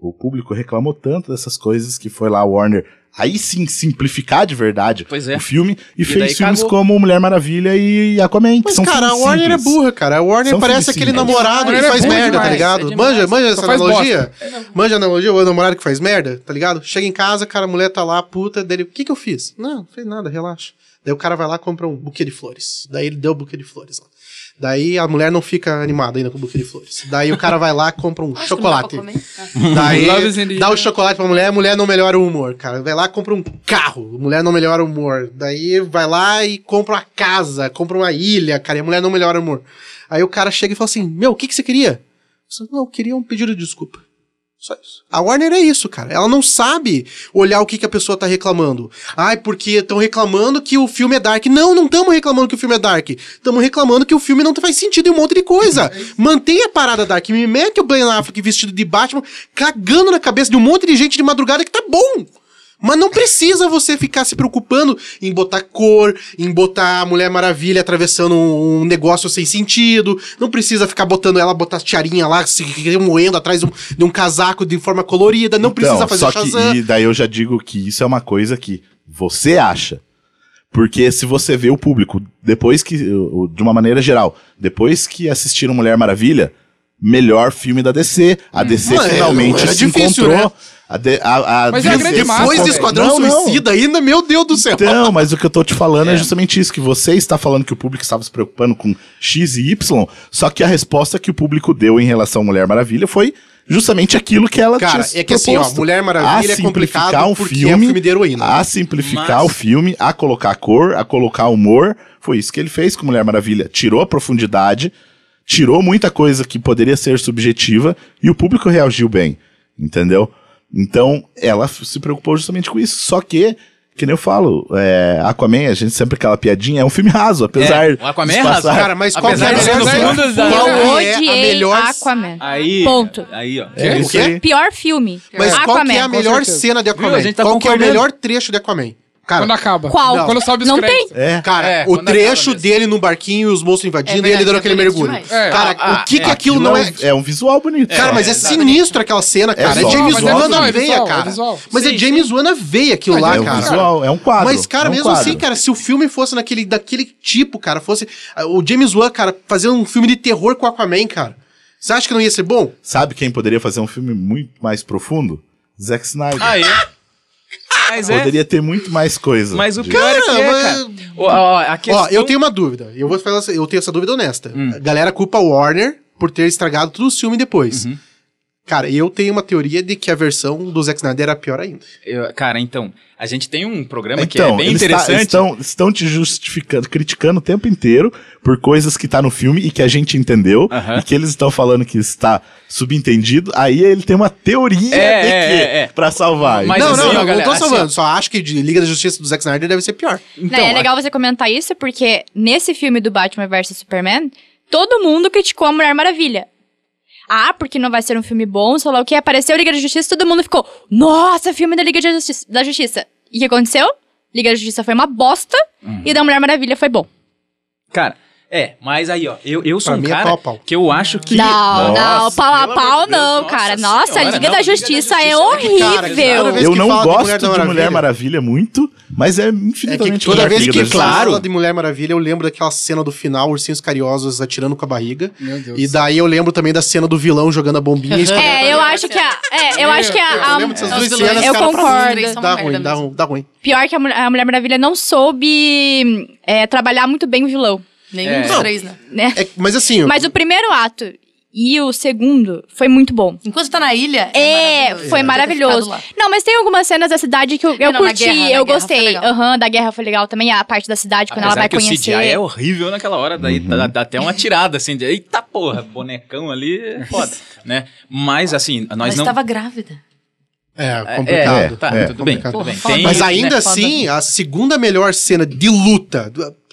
o público reclamou tanto dessas coisas que foi lá a Warner aí sim simplificar de verdade Pois é. o filme e, E fez filmes cagou. como Mulher Maravilha e Aquaman, que Mas, são cara, a Warner simples. é burra, cara. A Warner São parece aquele simples. namorado que é faz burra merda, tá demais, ligado? é manja, manja Só essa faz analogia? Manja a analogia, o namorado que faz merda, tá ligado? Chega em casa, cara, a mulher tá lá, puta, dele, o que que eu fiz? Não, não fez nada, relaxa. Daí o cara vai lá e compra um buquê de flores. Daí ele deu o buquê de flores lá. Daí a mulher não fica animada ainda com o buquê de flores. Daí o cara vai lá e compra um Acho chocolate. Daí dá o chocolate pra mulher, a mulher não melhora o humor, cara. Vai lá compra um carro, a mulher não melhora o humor. Daí vai lá e compra uma casa, compra uma ilha, cara, e a mulher não melhora o humor. Aí o cara chega e fala assim: Meu, o que, que você queria? Eu, não, eu queria um pedido de desculpa. Só isso. A Warner é isso, cara. Ela não sabe olhar o que, que a pessoa tá reclamando. Ai, porque estão reclamando que o filme é dark. Não, não estamos reclamando que o filme é dark. Estamos reclamando que o filme não faz sentido em um monte de coisa. Mantenha a parada dark. Me mete o Ben Affleck vestido de Batman, cagando na cabeça de um monte de gente de madrugada que tá bom. Mas não precisa você ficar se preocupando em botar cor, em botar a Mulher Maravilha atravessando um, negócio sem sentido. Não precisa ficar botando ela, botar tiarinha lá, se moendo atrás de um, de um casaco de forma colorida. Não precisa Então, fazer só que, e daí eu já digo que isso é uma coisa que você acha. Porque se você vê o público, depois que, de uma maneira geral, depois que assistiram Mulher Maravilha, melhor filme da DC. A DC Não, é- finalmente é se difícil, encontrou. né? A, de- a, a Mas é grande massa, Depois do velho. Esquadrão Não, não. Suicida ainda, meu Deus do céu. Então, mas o que eu tô te falando é. justamente isso, que você está falando que o público estava se preocupando com X e Y, só que a resposta que o público deu em relação à Mulher Maravilha foi justamente aquilo que ela Cara, tinha é que assim, ó, proposto. Mulher Maravilha A é complicado simplificar um porque filme, é filme de heroína. A simplificar Mas- o filme, a colocar cor, a colocar humor, foi isso que ele fez com Mulher Maravilha. Tirou a profundidade, tirou muita coisa que poderia ser subjetiva e o público reagiu bem, entendeu? Então, ela se preocupou justamente com isso. Só que, que nem eu falo, é, Aquaman, a gente sempre aquela piadinha, é um filme raso, apesar É, o Aquaman de é raso, Cara, mas qual que é Apesar a de ser melhor da- Qual é a melhor Aquaman. Aí. Ponto. Aí, ó. É, O isso quê? Pior filme. Mas qual que é a Aquaman. melhor cena de Aquaman? Viu? A gente tá qual que é o melhor trecho de Aquaman? Cara, Quando acaba. Qual? Não. Quando sobe os Não créditos. tem. É. Cara, É, o quando trecho acaba mesmo. dele no barquinho e os monstros invadindo É e verdade, ele dando é aquele bonito mergulho. demais. É. Cara, Ah, o que que é, aquilo não é, é... um- é um visual bonito. Cara, mas é sinistro aquela cena, cara. É, visual, James visual, Wan visual, na é veia, visual, é cara. visual. Mas é Sim, James Wan na veia aquilo Mas lá, é um cara. visual, é um quadro. Mas, cara, é um mesmo quadro. assim, cara, se o filme fosse naquele, daquele tipo, cara, fosse ah, o James Wan, cara, fazendo um filme de terror com Aquaman, cara, você acha que não ia ser bom? Sabe quem poderia fazer um filme muito mais profundo? Zack Snyder. Aí. Mas é. Poderia ter muito mais coisa. Mas o pior é que é, mas- cara. Ó, ó, a questão... Ó, eu tenho uma dúvida. Eu vou falar, eu tenho essa dúvida honesta. Hum. A galera culpa o Warner por ter estragado todo o filme depois. Uhum. Cara, eu tenho uma teoria de que a versão do Zack Snyder era pior ainda. Eu- cara, então, a gente tem um programa que Então, é bem eles tá- interessante. estão, estão te justificando, criticando o tempo inteiro por coisas que tá no filme e que a gente entendeu Aham. e que eles estão falando que está subentendido. Aí ele tem uma teoria É, de é, que é, é. pra salvar. Mas não, assim, não, não, galera, não tô assim, salvando. Só acho que de Liga da Justiça do Zack Snyder deve ser pior. Então, Né, é legal você comentar isso, porque nesse filme do Batman vs Superman, todo mundo criticou a Mulher Maravilha. Ah, porque não vai ser um filme bom, sei lá o que. Apareceu Liga da Justiça, todo mundo ficou, nossa, filme da Liga da Justiça. Da Justiça. E o que aconteceu? Liga da Justiça foi uma bosta e da Mulher Maravilha foi bom. Cara, é, mas aí, ó, eu, eu sou Pra um é cara pau a pau. que eu acho que. Não, não, Nossa, pau a pau Deus, não, nossa cara. Nossa, senhora, Liga não, da Liga da Justiça é é horrível. cara, Eu que não de gosto Mulher de Mulher Maravilha- muito, mas é É que infinitamente toda melhor vez que fala de Mulher Maravilha, eu lembro daquela cena do final, ursinhos carinhosos atirando com a barriga. Meu Deus. E daí eu lembro também da cena do vilão jogando a bombinha e. É, eu acho que a. É, eu acho que a. Eu a- concordo. Dá ruim, dá, ruim, pior que a, Mulher- a Maravilha não soube é, trabalhar muito bem o vilão. Nenhum É. dos três, né? Né? É, mas assim, Mas o primeiro ato e o segundo foi muito bom. Enquanto tá na ilha, É, maravilhoso. foi ter maravilhoso. lá. Não, mas tem algumas cenas da cidade que eu, eu É, não, na curti, guerra, na eu gostei. Aham, da guerra foi legal também, a parte da cidade, quando ela Apesar vai que o conhecer. CGI é horrível naquela hora, daí dá, dá até uma tirada, assim, de, eita porra, bonecão ali, é foda, né? Mas, assim, nós Mas não... estava grávida. é É, complicado. tá, É, tudo bem, complicado. tudo bem. Porra, Tem, Mas ainda né, assim, a segunda melhor cena de luta.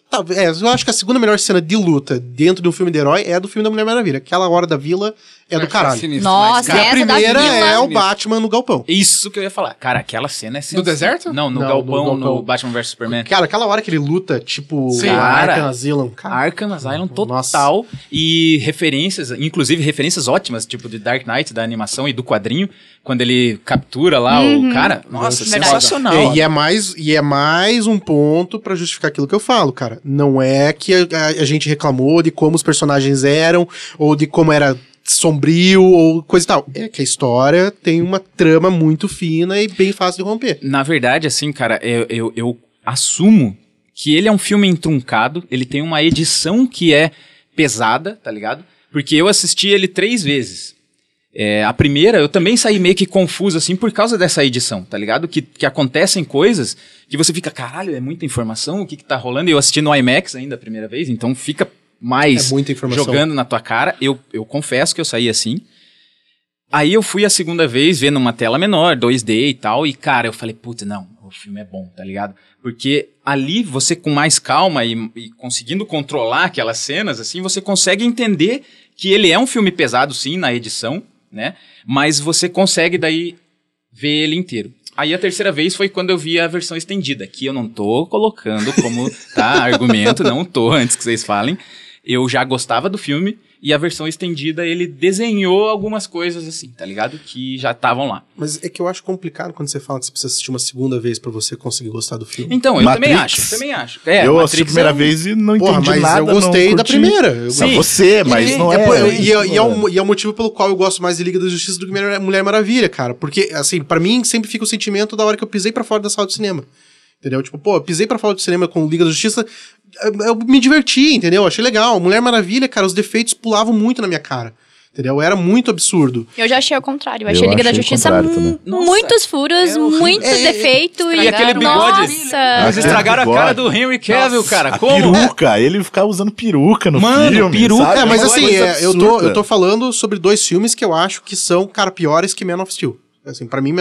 Tá, é, eu acho que a segunda melhor cena de luta dentro de um filme de herói é a do filme da Mulher Maravilha. Aquela hora da vila é do caralho. Sinistro. Nossa, E a essa primeira é o. Batman no galpão. Isso que eu ia falar. Cara, aquela cena é sensacional. deserto? Não, no, Não, galpão, no no galpão. Batman vs Superman. Cara, aquela hora que ele luta, tipo, Sim. Cara, Arkham Asylum. Cara, Arkham Asylum total. Nossa. E referências, inclusive referências ótimas, tipo de Dark Knight, da animação e do quadrinho, quando ele captura lá o cara. Nossa, Verdade. sensacional. É, e, é mais, e é mais um ponto pra justificar aquilo que eu falo, cara. Não é que a, a- a gente reclamou de como os personagens eram, ou de como era sombrio, ou coisa e tal. É que a história tem uma trama muito fina e bem fácil de romper. Na verdade, assim, cara, eu, eu, eu assumo que ele é um filme entruncado, ele tem uma edição que é pesada, tá ligado? Porque eu assisti ele três vezes. É, a primeira, eu também saí meio que confuso, assim, por causa dessa edição, tá ligado? Que, que acontecem coisas que você fica, caralho, é muita informação, o que que tá rolando? E eu assisti no IMAX ainda a primeira vez, então fica mais É jogando na tua cara. Eu, eu confesso que eu saí assim. Aí eu fui a segunda vez vendo uma tela menor, 2D e tal, e cara, eu falei, puta, não, o filme é bom, tá ligado? Porque ali você com mais calma e, e conseguindo controlar aquelas cenas, assim, você consegue entender que ele é um filme pesado, sim, na edição, né? Mas você consegue daí ver ele inteiro. Aí a terceira vez foi quando eu vi a versão estendida, que eu não tô colocando como tá, argumento, não tô, antes que vocês falem. Eu já gostava do filme e a versão estendida ele desenhou algumas coisas assim, tá ligado? Que já estavam lá. Mas é que eu acho complicado quando você fala que você precisa assistir uma segunda vez pra você conseguir gostar do filme. Então, eu Matrix. também acho, eu também acho. É, eu Matrix assisti a primeira é um- vez e não Porra, entendi mas nada. eu gostei não da primeira. Eu- Sim. você, mas não é. pô, e, é, e é o, e é o motivo pelo qual eu gosto mais de Liga da Justiça do que Mulher Mulher Maravilha, cara. Porque, assim, pra mim sempre fica o sentimento da hora que eu pisei pra fora da sala de cinema. Entendeu? Tipo, pô, eu pisei pra fora do cinema com Liga da Justiça, eu, eu me diverti, entendeu? Achei legal. Mulher Maravilha, cara, os defeitos pulavam muito na minha cara. Entendeu? Era muito absurdo. Eu já achei o contrário. Eu Eu achei Liga da achei o Justiça contrário mu- também. Nossa, muitos furos, muito defeito. E aquele bigode? Nossa! Mas Ah, estragaram a cara do Henry Cavill, cara. A Como? peruca, ele ficava usando peruca no Mano, filme. peruca, sabe? É, mas Uma assim, é, eu, tô, eu tô falando sobre dois filmes que eu acho que são, cara, piores que Man of Steel. Assim, pra mim,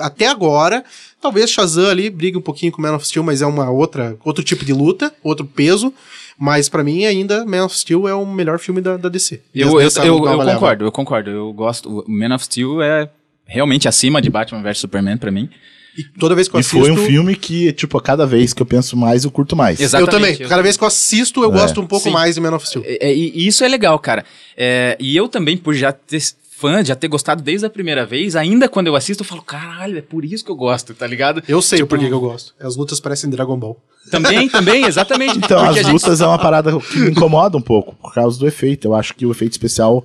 até agora, talvez Shazam ali brigue um pouquinho com Man of Steel, mas é uma outra, outro tipo de luta, outro peso. Mas pra mim, ainda, Man of Steel é o melhor filme da, da DC. Eu, eu, eu, eu concordo, eu concordo. Eu gosto. O Man of Steel é realmente acima de Batman vs Superman pra mim. E toda vez que eu E assisto... foi um filme que, tipo, a cada vez que eu penso mais, eu curto mais. Exato. Eu também. Exatamente, eu Cada vez que eu assisto, eu É. gosto um pouco Sim. mais de Man of Steel. É, é, e isso é legal, cara. É, e eu também, por já ter fã, já ter gostado desde a primeira vez, ainda quando eu assisto, eu falo, caralho, é por isso que eu gosto, tá ligado? Eu sei Tipo, o porquê que eu gosto. As lutas parecem Dragon Ball. Também, também, exatamente. Então, as gente- lutas é uma parada que me incomoda um pouco, por causa do efeito. Eu acho que o efeito especial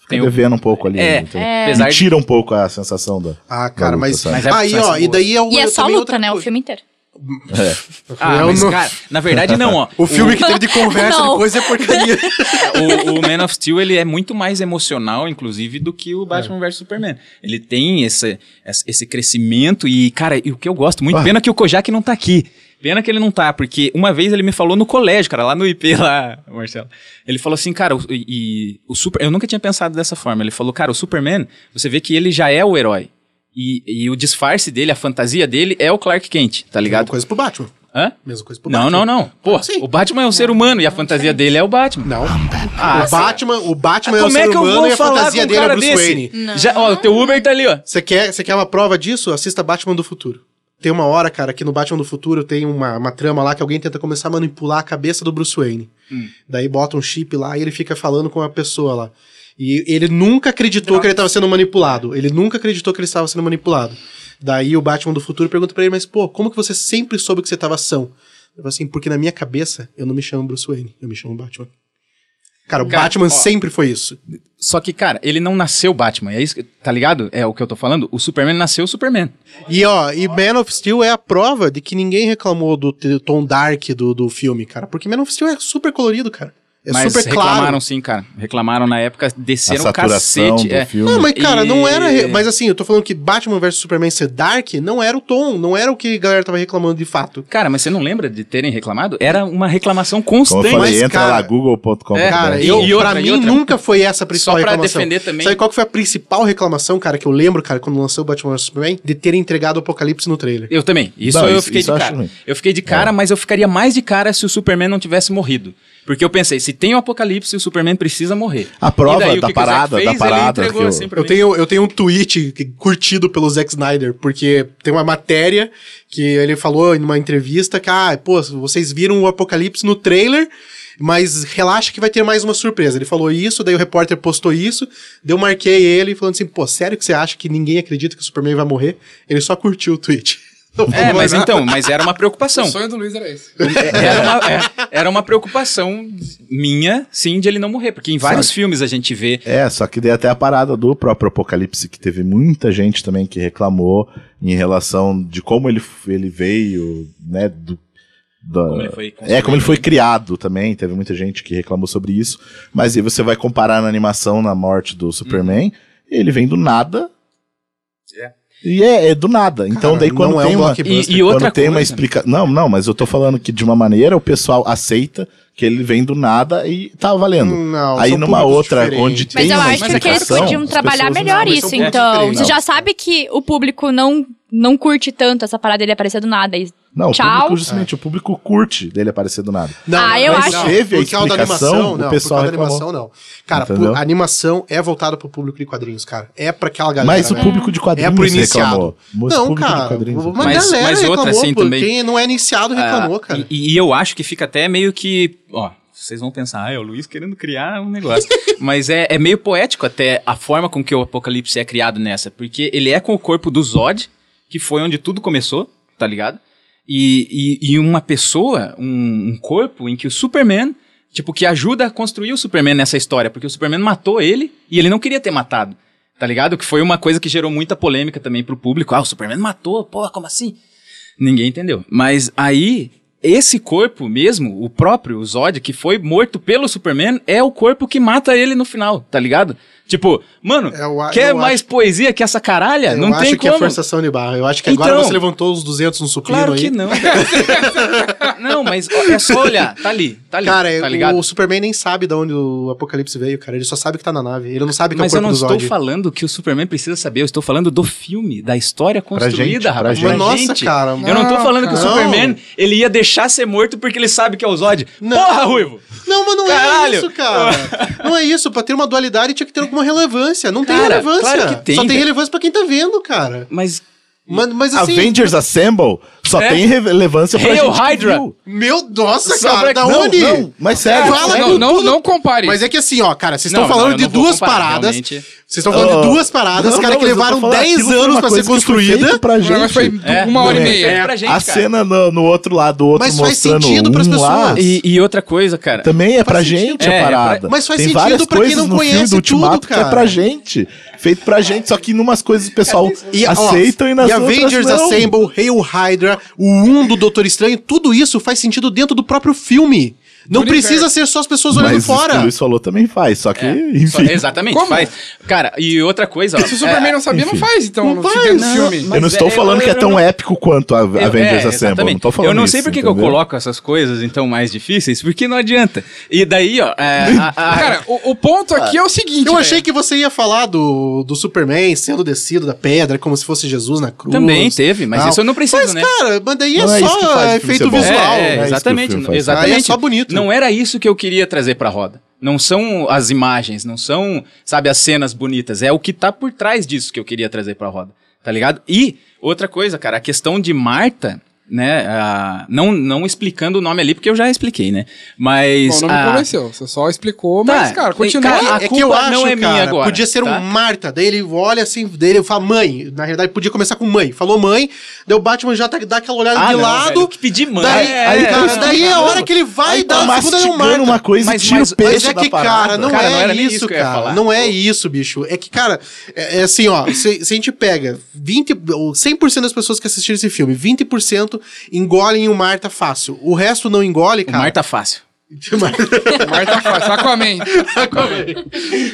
fica Tem o- devendo um pouco ali. É, então, é. Me de- tira um pouco a sensação da. Ah, cara, da luta, mas... Mas é aí, ó, e daí é o E é só luta, outra né? O filme inteiro. É. Ah, mas, não- cara, na verdade não, ó. O filme que teve de conversa Não. depois é porcaria. o, o Man of Steel ele é muito mais emocional, inclusive, do que o Batman vs Superman. Ele tem esse, esse crescimento e, cara, e o que eu gosto muito, Ah. pena que o Kojak não tá aqui. Pena que ele não tá, porque uma vez ele me falou no colégio, cara, lá no IP, lá, Marcelo. Ele falou assim, cara, o, e, e o Super. Eu nunca tinha pensado dessa forma. Ele falou, cara, o Superman, você vê que ele já é o herói. E, e o disfarce dele, a fantasia dele é o Clark Kent, tá ligado? coisa pro Batman. Hã? Mesma coisa pro Não, Batman. não, não. Pô, Sim. o Batman é um ser humano e a fantasia dele é o Batman. Não. Ah, o Batman, o Batman é um Como ser é que eu humano vou e a falar fantasia com um dele é Bruce desse? Wayne. Já, ó, o teu Uber tá ali, ó. Você quer, você quer uma prova disso? Assista Batman do Futuro. Tem uma hora, cara, que no Batman do Futuro tem uma, uma trama lá que alguém tenta começar a manipular a cabeça do Bruce Wayne. Daí bota um chip lá e ele fica falando com a pessoa lá. E ele nunca acreditou que ele estava sendo manipulado. Ele nunca acreditou que ele estava sendo manipulado. Daí o Batman do futuro pergunta pra ele, mas pô, como que você sempre soube que você estava são? Ele fala assim, porque na minha cabeça eu não me chamo Bruce Wayne, eu me chamo Batman. Cara, o Cara, Batman ó. sempre foi isso. Só que, cara, ele não nasceu Batman. É isso, que- tá ligado? É o que eu tô falando. O Superman nasceu Superman. E ó, e Man of Steel é a prova de que ninguém reclamou do tom dark do, do filme, cara. Porque Man of Steel é super colorido, cara. É mas super reclamaram claro. sim, cara. Reclamaram na época, desceram A o saturação cacete. do é. filme. Não, mas cara, não E- era. re- Mas assim, eu tô falando que Batman vs Superman ser dark não era o tom, não era o que a galera tava reclamando de fato. Cara, mas você não lembra de terem reclamado? Era uma reclamação Como eu constante. falei, Mas, entra cara, lá, google.com. É, Cara, E- eu, e outra, pra e mim outra. nunca foi essa a principal Só pra reclamação. defender também. Sabe qual que foi a principal reclamação, cara, que eu lembro, cara, quando lançou o Batman vs Superman? De terem entregado o Apocalipse no trailer. Eu também. Isso Não, eu isso- fiquei isso de eu cara. ruim. Eu fiquei de cara, mas eu ficaria mais de cara se o Superman não tivesse morrido. Porque eu pensei, se tem o apocalipse, o Superman precisa morrer. A prova E daí, da parada, da fez, ele parada que eu- assim Eu tenho, eu tenho um tweet curtido pelo Zack Snyder, porque tem uma matéria que ele falou em uma entrevista que, ah, pô, vocês viram o Apocalipse no trailer, mas relaxa que vai ter mais uma surpresa. Ele falou isso, daí o repórter postou isso, daí eu marquei ele falando assim, pô, sério que você acha que ninguém acredita que o Superman vai morrer? Ele só curtiu o tweet. É, mas então, mas era uma preocupação. O sonho do Luiz era esse. Era uma, é, era uma preocupação minha, sim, de ele não morrer. Porque em vários filmes a gente vê. É, só que daí até a parada do próprio Apocalipse, que teve muita gente também que reclamou em relação de como ele, ele veio, né, do, da- Como ele foi é, como ele foi criado também, teve muita gente que reclamou sobre isso, mas aí você vai comparar na animação, na morte do Superman, ele vem do nada, É. e é, é do nada, então Cara, daí quando não é tem um uma... E, e outra quando tem uma explicação. Não, não, mas eu tô falando que de uma maneira o pessoal aceita que ele vem do nada e tá valendo. Não, Aí numa outra diferentes. onde Mas tem eu uma acho que eles podiam trabalhar melhor não, mas isso, pontos então. Você já sabe que o público não, não curte tanto essa parada dele aparecer do nada. E Não, Tchau. o público, justamente, o público curte dele aparecer do nada. Não, Ah, eu acho- Teve a por da explicação, animação, o não, pessoal por causa da reclamou. animação, não. Cara, pu- a animação é voltada pro público de quadrinhos, cara. É pra aquela galera. Mas o né? público de quadrinhos É pro iniciado. reclamou. Mas o Não, público de cara. quadrinhos Uma Mas- galera mas outra, reclamou, assim, pô, também- Quem não é iniciado reclamou, Ah, cara. E, e eu acho que fica até meio que. Ó, vocês vão pensar, ah, é o Luiz querendo criar um negócio. Mas é, é meio poético até a forma com que o Apocalipse é criado nessa. Porque ele é com o corpo do Zod, que foi onde tudo começou, tá ligado? E, e, e uma pessoa, um, um corpo em que o Superman. Tipo, que ajuda a construir o Superman nessa história, porque o Superman matou ele e ele não queria ter matado. Tá ligado? Que foi uma coisa que gerou muita polêmica também pro público. Ah, o Superman matou, porra, como assim? Ninguém entendeu. Mas aí, esse corpo mesmo, o próprio Zod, que foi morto pelo Superman, é o corpo que mata ele no final, tá ligado? Tipo, mano, Eu quer eu mais poesia que essa caralha? Eu não acho tem que como. é forçação de barra. Eu acho que agora Então- você levantou os 200 no supino Claro aí. que não. não, mas é só olhar. Tá ali, tá ali. Cara, tá o- ligado? o Superman nem sabe de onde o Apocalipse veio, cara. Ele só sabe que tá na nave. Ele não sabe que Mas é eu o não corpo do estou Zod. falando que o Superman precisa saber, eu estou falando do filme, da história construída, gente, pra rapaz. gente. Nossa, gente. cara, Eu não tô não, falando que o. Superman ele ia deixar ser morto porque ele sabe que é o Zod. Não. Porra, Ruivo! Não, mas não Caralho! é isso, cara. não é isso. Pra ter uma dualidade tinha que ter alguma relevância. Não tem Cara, relevância. claro que tem, Só tem velho. relevância pra quem tá vendo, cara. Mas. Mas, mas assim. Avengers Assemble só É. tem relevância pra Hail gente que Hydra. viu. Meu, nossa, Só cara, da Não, onde? não, mas sério. Fala. Não, não, não compare. Mas é que assim, ó, cara, vocês estão falando de duas comparar, paradas. Vocês estão falando Oh. de duas paradas, Não, cara, não, que mas eu tô levaram falando, 10 aquilo foi anos pra ser que construída. pra negócio foi gente. É, uma hora e é, meia. é pra gente, a cara. cena no, no outro lado, o outro Mas faz mostrando sentido pras um pessoas. E, e outra coisa, cara. também é pra gente É, a é pra- parada. Mas faz sentido pra quem não conhece do tudo, que é cara. pra gente. Feito pra gente, só que numas coisas o pessoal E, ó, aceitam e nas e outras Avengers não. Assemble, Hail Hydra, o 1 do Doutor Estranho, tudo isso faz sentido dentro do próprio filme. Não precisa universo. ser só as pessoas olhando Mas isso que fora. o Luiz falou também faz, só que, Só- enfim. exatamente, Como? faz. Cara, e outra coisa, ó. Se o Superman é, não sabia, não enfim. faz, então, Não faz, não, filme. eu não estou é, falando eu- que é eu tão não- épico quanto a Avengers é, Assemble. exatamente. Não tô falando Eu não sei por que eu coloco essas coisas então mais difíceis, porque não adianta. E daí, ó, é, a- a- Cara, o, o ponto aqui é o seguinte. Eu achei velho. que você ia falar do, do Superman sendo descido da pedra, como se fosse Jesus na cruz. também teve, mas Tal. isso eu não preciso, Mas, né? cara, mas daí é Não é só efeito visual. É, Não é exatamente, exatamente. Aí é só bonito. Não era isso que eu queria trazer pra roda. Não são as imagens, não são, sabe, as cenas bonitas. É o que tá por trás disso que eu queria trazer pra roda. Tá ligado? E outra coisa, cara, a questão de Marta, né? ah, não, não explicando o nome ali, porque eu já expliquei, né? Mas. Bom, não me ah, convenceu. Você só explicou, Tá, mas, cara, continua. cara, a é que eu acho, não é minha cara, agora, podia ser tá? um Marta, daí ele olha assim, dele fala mãe. Na realidade, podia começar com mãe. Falou mãe, daí o Batman já tá, dá aquela olhada Ah, de não, lado. velho, que pedir mãe. Daí, É, aí, é, cara, não, daí é a não. hora que ele vai Aí dar tá a segunda é mastigando Marta. uma coisa Mas- e tira mas- o peixe Mas é da que, parada. cara, não Cara, não era é nem isso cara. falar. Não é isso, bicho. É que, cara, é, é assim, ó. Se, se a gente pega 20, ou 100% das pessoas que assistiram esse filme, 20% engolem o Marta fácil. O resto não engole, O cara. Marta Fácil. Marta faz, Aquaman.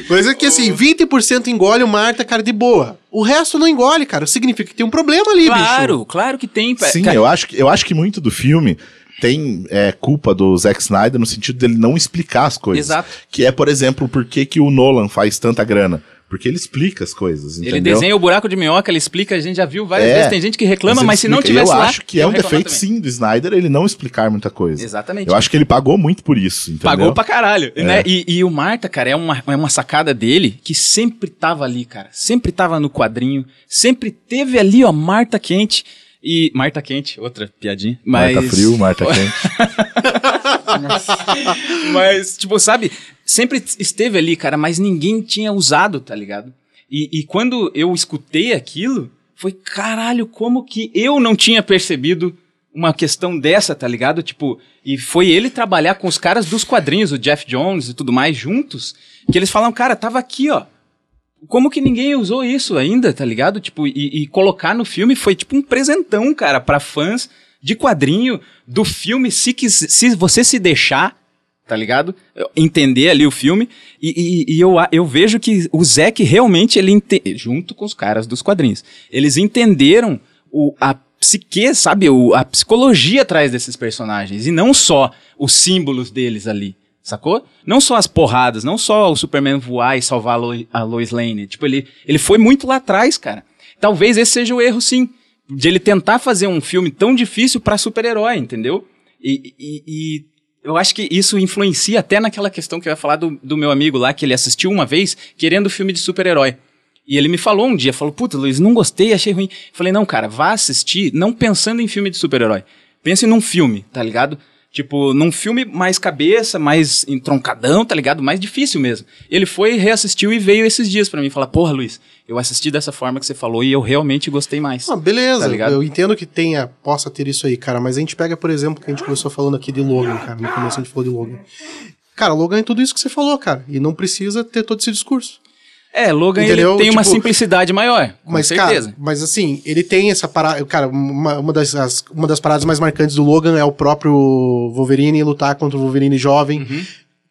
Mas é que assim, 20% engole o Marta, cara, de boa. O resto não engole, cara. Significa que tem um problema ali, bicho. Claro, claro que tem. Sim, Cara, eu acho, que, eu acho que muito do filme tem é, culpa do Zack Snyder no sentido dele não explicar as coisas. Exato. Que é, por exemplo, por que, que o Nolan faz tanta grana. Porque ele explica as coisas, Ele entendeu? desenha o buraco de minhoca, ele explica, a gente já viu várias É, vezes. Tem gente que reclama, ele mas, se não tivesse eu lá. acho que é eu um defeito, também. sim, do Snyder ele não explicar muita coisa. Exatamente. Eu acho que ele pagou muito por isso, entendeu? Pagou pra caralho. É. Né? E, e o Marta, cara, é uma, é uma sacada dele que sempre tava ali, cara. Sempre tava no quadrinho. Sempre teve ali, ó, Marta quente. E. Marta quente, outra piadinha. Mas... Marta frio, Marta quente. Mas, tipo, sabe, sempre esteve ali, cara, mas ninguém tinha usado, tá ligado? E, e quando eu escutei aquilo, foi caralho, como que eu não tinha percebido uma questão dessa, tá ligado? Tipo, e foi ele trabalhar com os caras dos quadrinhos, o Jeff Jones e tudo mais, juntos, que eles falam, cara, tava aqui, ó. Como que ninguém usou isso ainda, tá ligado? Tipo, e, e colocar no filme foi tipo um presentão, cara, pra fãs de quadrinho do filme, se, quis, se você se deixar, tá ligado? Entender ali o filme. E, e- e eu, eu vejo que o Zack realmente, ele ente- junto com os caras dos quadrinhos, eles entenderam o, a psique, sabe? O, a psicologia atrás desses personagens. E não só os símbolos deles ali. Sacou? Não só as porradas, não só o Superman voar e salvar a, a Lois Lane. Tipo, ele, ele foi muito lá atrás, cara. Talvez esse seja o erro, sim. De ele tentar fazer um filme tão difícil pra super-herói, entendeu? E, e- e eu acho que isso influencia até naquela questão que eu ia falar do, do meu amigo lá, que ele assistiu uma vez querendo filme de super-herói. E ele me falou um dia, falou, puta, Luiz, não gostei, achei ruim. Falei, não, cara, vá assistir não pensando em filme de super-herói. Pense num filme, tá ligado? Tipo, num filme mais cabeça, mais entroncadão, tá ligado? Mais difícil mesmo. Ele foi, reassistiu e veio esses dias pra mim falar, porra, Luiz, eu assisti dessa forma que você falou e eu realmente gostei mais. Ah, beleza, Tá ligado? eu entendo que tenha, possa ter isso aí, cara, mas a gente pega, por exemplo, que a gente começou falando aqui de Logan, cara, no começo a gente falou de Logan. Cara, Logan é tudo isso que você falou, cara, e não precisa ter todo esse discurso. É, Logan Entendeu? ele tem uma Tipo, simplicidade maior, com Mas, certeza. cara, mas assim, ele tem essa parada. Cara, uma, uma, das, as- uma das paradas mais marcantes do Logan é o próprio Wolverine lutar contra o Wolverine jovem.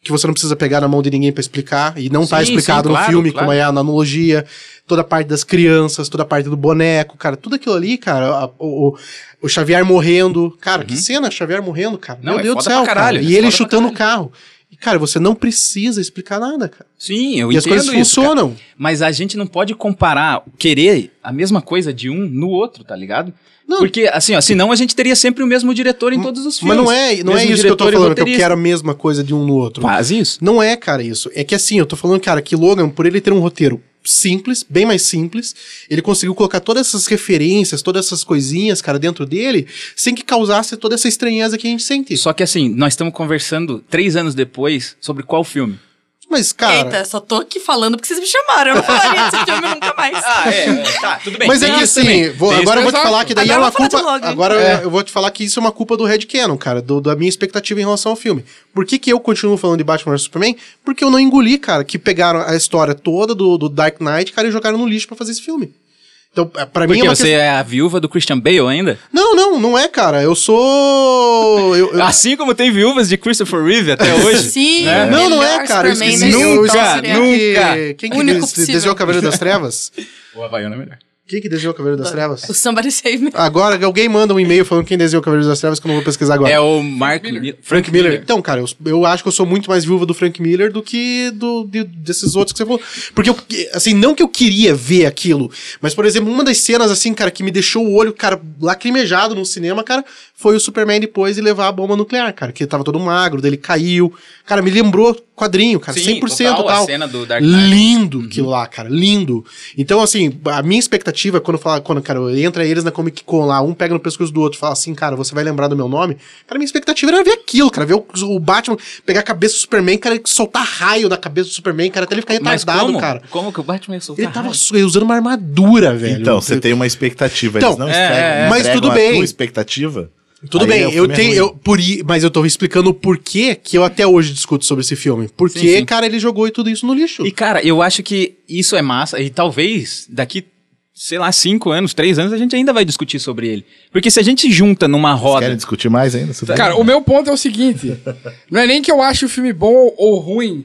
Que você não precisa pegar na mão de ninguém pra explicar. E não tá Uhum. Sim, explicado sim, no claro, filme claro. como é a analogia. Toda a parte das crianças, toda a parte do boneco, cara. Tudo aquilo ali, cara. a- o, o- Xavier morrendo. Cara, que cena, Xavier morrendo, cara. Não, Meu é Deus do céu, caralho, cara. é E ele foda pra chutando o carro. E, cara, você não precisa explicar nada, cara. Sim, eu e as entendo coisas isso, cara. funcionam. Mas a gente não pode comparar, querer a mesma coisa de um no outro, tá ligado? Não. Porque, assim, ó, senão a gente teria sempre o mesmo diretor em todos os filmes. Mas não é, não é isso que eu tô e falando, que eu quero a mesma coisa de um no outro. Quase isso. Não é, cara, isso. É que assim, eu tô falando, cara, que Logan, por ele ter um roteiro simples, bem mais simples, ele conseguiu colocar todas essas referências, todas essas coisinhas, cara, dentro dele, sem que causasse toda essa estranheza que a gente sente. Só que, assim, nós estamos conversando três anos depois sobre qual filme. Mas, cara. Eita, só tô aqui falando porque vocês me chamaram. Eu não falaria desse filme nunca mais. Ah, é, tá, tudo bem. Mas é que isso assim, vou- agora eu vou te falar que daí Agora é uma culpa. Agora É. eu- eu vou te falar que isso é uma culpa do Red Cannon, cara, do- da minha expectativa em relação ao filme. Por que, que eu continuo falando de Batman vs Superman? Porque eu não engoli, cara, que pegaram a história toda do, do Dark Knight, cara, e jogaram no lixo pra fazer esse filme. Então, é, pra mim Porque é uma você questão- é a viúva do Christian Bale ainda? Não, não, não é, cara. Eu sou. Eu, eu- Assim como tem viúvas de Christopher Reeve até hoje. Sim, Não, não melhor é, cara. Eu esqueci, eu Nunca, nunca. que- Quem que Único des- desenhou o Cavaleiro das Trevas? O Havaiano é melhor. Quem que desenhou o Cavaleiro das Trevas? O Somebody Save Me. Agora, alguém manda um e-mail falando quem desenhou o Cavaleiro das Trevas que eu não vou pesquisar agora. É o Mark Miller. Frank Miller. Então, cara, eu, eu acho que eu sou muito mais viúva do Frank Miller do que do, de- desses outros que você falou. Porque, eu, assim, não que eu queria ver aquilo, mas, por exemplo, uma das cenas, assim, cara, que me deixou o olho, cara, lacrimejado no cinema, cara, foi o Superman depois de levar a bomba nuclear, cara, que ele tava todo magro, dele caiu. Cara, me lembrou quadrinho, cara, Sim, 100% total, tal. a cena do Dark Knight. Lindo aquilo lá, cara, lindo. Então, assim, a minha expectativa, quando fala, quando, cara, entra eles na Comic Con lá, um pega no pescoço do outro e fala assim, cara, você vai lembrar do meu nome. Cara, minha expectativa era ver aquilo, cara, ver o, o Batman pegar a cabeça do Superman, cara, soltar raio na cabeça do Superman, cara, até ele ficar Mas retardado, como? cara. Como que o Batman ia soltar Ele tava raio? usando uma armadura, velho. Então, você tem uma expectativa, Então, eles não é, entregam, é, mas tudo a bem. tua expectativa. Tudo Aí bem, o eu é tenho. ruim. eu, por, i- mas eu tô explicando o porquê que eu até hoje discuto sobre esse filme. Porque, Sim, sim. cara, ele jogou e tudo isso no lixo. E, cara, eu acho que isso é massa. E talvez daqui, sei lá, cinco anos, três anos, a gente ainda vai discutir sobre ele. Porque se a gente junta numa Vocês roda. querem discutir mais ainda? sobre Cara, isso? o meu ponto é o seguinte: não é nem que eu acho o filme bom ou ruim.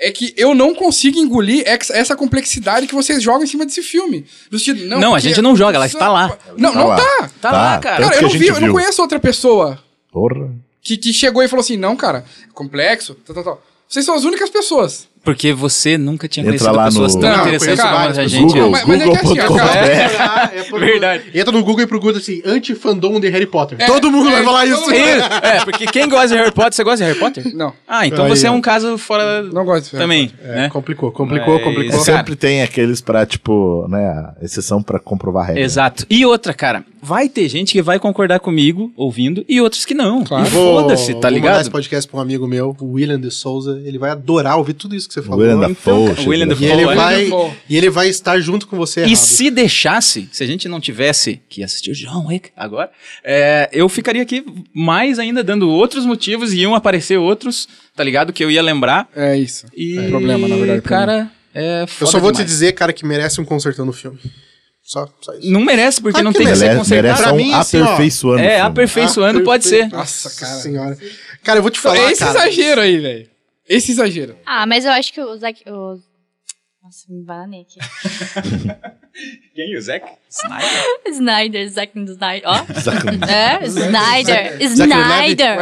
É que eu não consigo engolir essa complexidade que vocês jogam em cima desse filme. Do sentido, Não, a gente não joga, ela está lá. Não, Tá não lá. tá. Tá lá, cara. tanto Cara, que eu não, vi, eu não conheço outra pessoa Porra. que, que chegou e falou assim: não, cara, é complexo, tal, tal, tal. Vocês são as únicas pessoas. Porque você nunca tinha Entra conhecido lá pessoas no- tão Não, interessantes como a gente. Google, mas- mas é que assim, ó, cara, É, é por- Verdade. Entra no Google e procura assim, anti-fandom de Harry Potter. Todo mundo é, vai falar isso. mundo- É, porque quem gosta de Harry Potter, você gosta de Harry Potter? Não, Ah, então Aí, você é um caso fora não gosto de Harry também, É, né? complicou, complicou, Mas- complicou. Cara, Sempre tem aqueles pra, tipo, né, a exceção pra comprovar a regra. Exato. E outra, cara, vai ter gente que vai concordar comigo ouvindo e outros que não. Claro. E foda-se, tá Vou mandar ligado? esse podcast pra um amigo meu, o William de Souza. Ele vai adorar ouvir tudo isso que você falou. William Então, Dafoe. cara, William chega E ele, vai, e ele vai estar junto com você E errado. se deixasse, se a gente não tivesse que assistir o John Wick agora, é, eu ficaria aqui mais ainda dando outros motivos e iam aparecer outros, tá ligado? Que eu ia lembrar. É isso. E, É problema, na verdade, Cara, é Eu foda só vou te demais. dizer, cara, que merece um consertando o filme. Só, só isso. Não merece, porque Claro não que tem que merece. ser Merece, consertado. merece Pra só mim, um assim, aperfeiçoando. É, aperfeiçoando pode ser. Nossa, cara. senhora. Cara, eu vou te falar, Esse cara. exagero aí, velho. Esse exagero. Ah, mas eu acho que o Zack. O... Nossa, me bananei aqui. Quem? O Zack? Snyder? Snyder, Zack Snyder. Ó. Zack- É, Snyder. Snyder.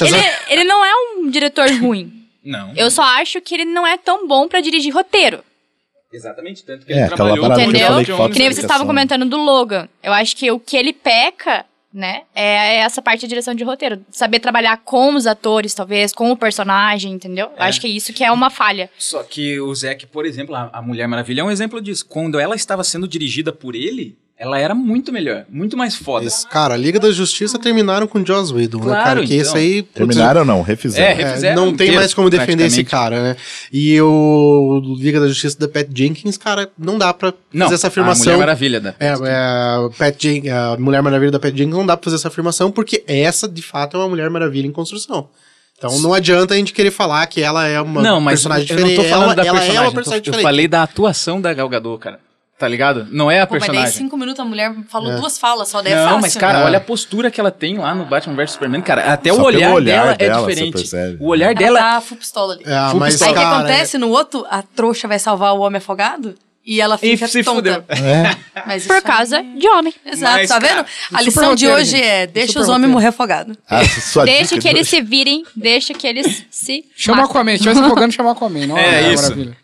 Ele, ele não é um diretor ruim. Não. Eu só acho que ele não é tão bom pra dirigir roteiro. Exatamente, tanto que É, ele trabalhou parada com que eu Indiana falei que falta Que nem vocês estavam comentando do Logan. Eu acho que o que ele peca, né, é essa parte de direção de roteiro. Saber trabalhar com os atores, talvez, com o personagem, entendeu? Eu acho que é isso que é uma falha. Só que o Zack, por exemplo, a, a Mulher Maravilha é um exemplo disso. Quando ela estava sendo dirigida por ele, ela era muito melhor, muito mais foda. Mas, cara, a Liga da Justiça terminaram com Joss Whedon, né, Claro, cara? Que então. esse aí... putz, Terminaram ou não? Refizeram. É, É, refizeram não tem mais como defender esse cara, né? E o Liga da Justiça da Pat Jenkins, cara, não dá pra Não, fazer essa a afirmação. Mulher Maravilha da... É, é, o Pat Jen- a Mulher Maravilha da Pat Jenkins não dá pra fazer essa afirmação, porque essa, de fato, é uma Mulher Maravilha em construção. Então não adianta a gente querer falar que ela é uma não, mas personagem eu diferente. não tô falando ela, da ela personagem, é uma eu tô- personagem eu falei da atuação da Gal Gadot, cara. Tá ligado? Não é a Pô, mas daí personagem. cinco minutos a mulher falou É. duas falas só, daí é Não, fácil. mas cara, É. olha a postura que ela tem lá no Batman vs Superman, cara. Até Só o olhar, olhar dela, dela, é diferente. O olhar Ela dela tá full pistola ali. É, Full mas, pistola. Aí o que acontece no outro, a trouxa vai salvar o homem afogado e ela E fica se tonta. fudeu. Mas Por isso causa aí- de homem. Exato, Mas, tá vendo? cara, a lição de hoje gente. é deixa Super os homens morrer afogados. Ah, Deixa que eles se virem, deixa que eles se. Chama matem. Aquaman. Se tivesse afogando, chama Aquaman. Não, É Mulher isso. Maravilha.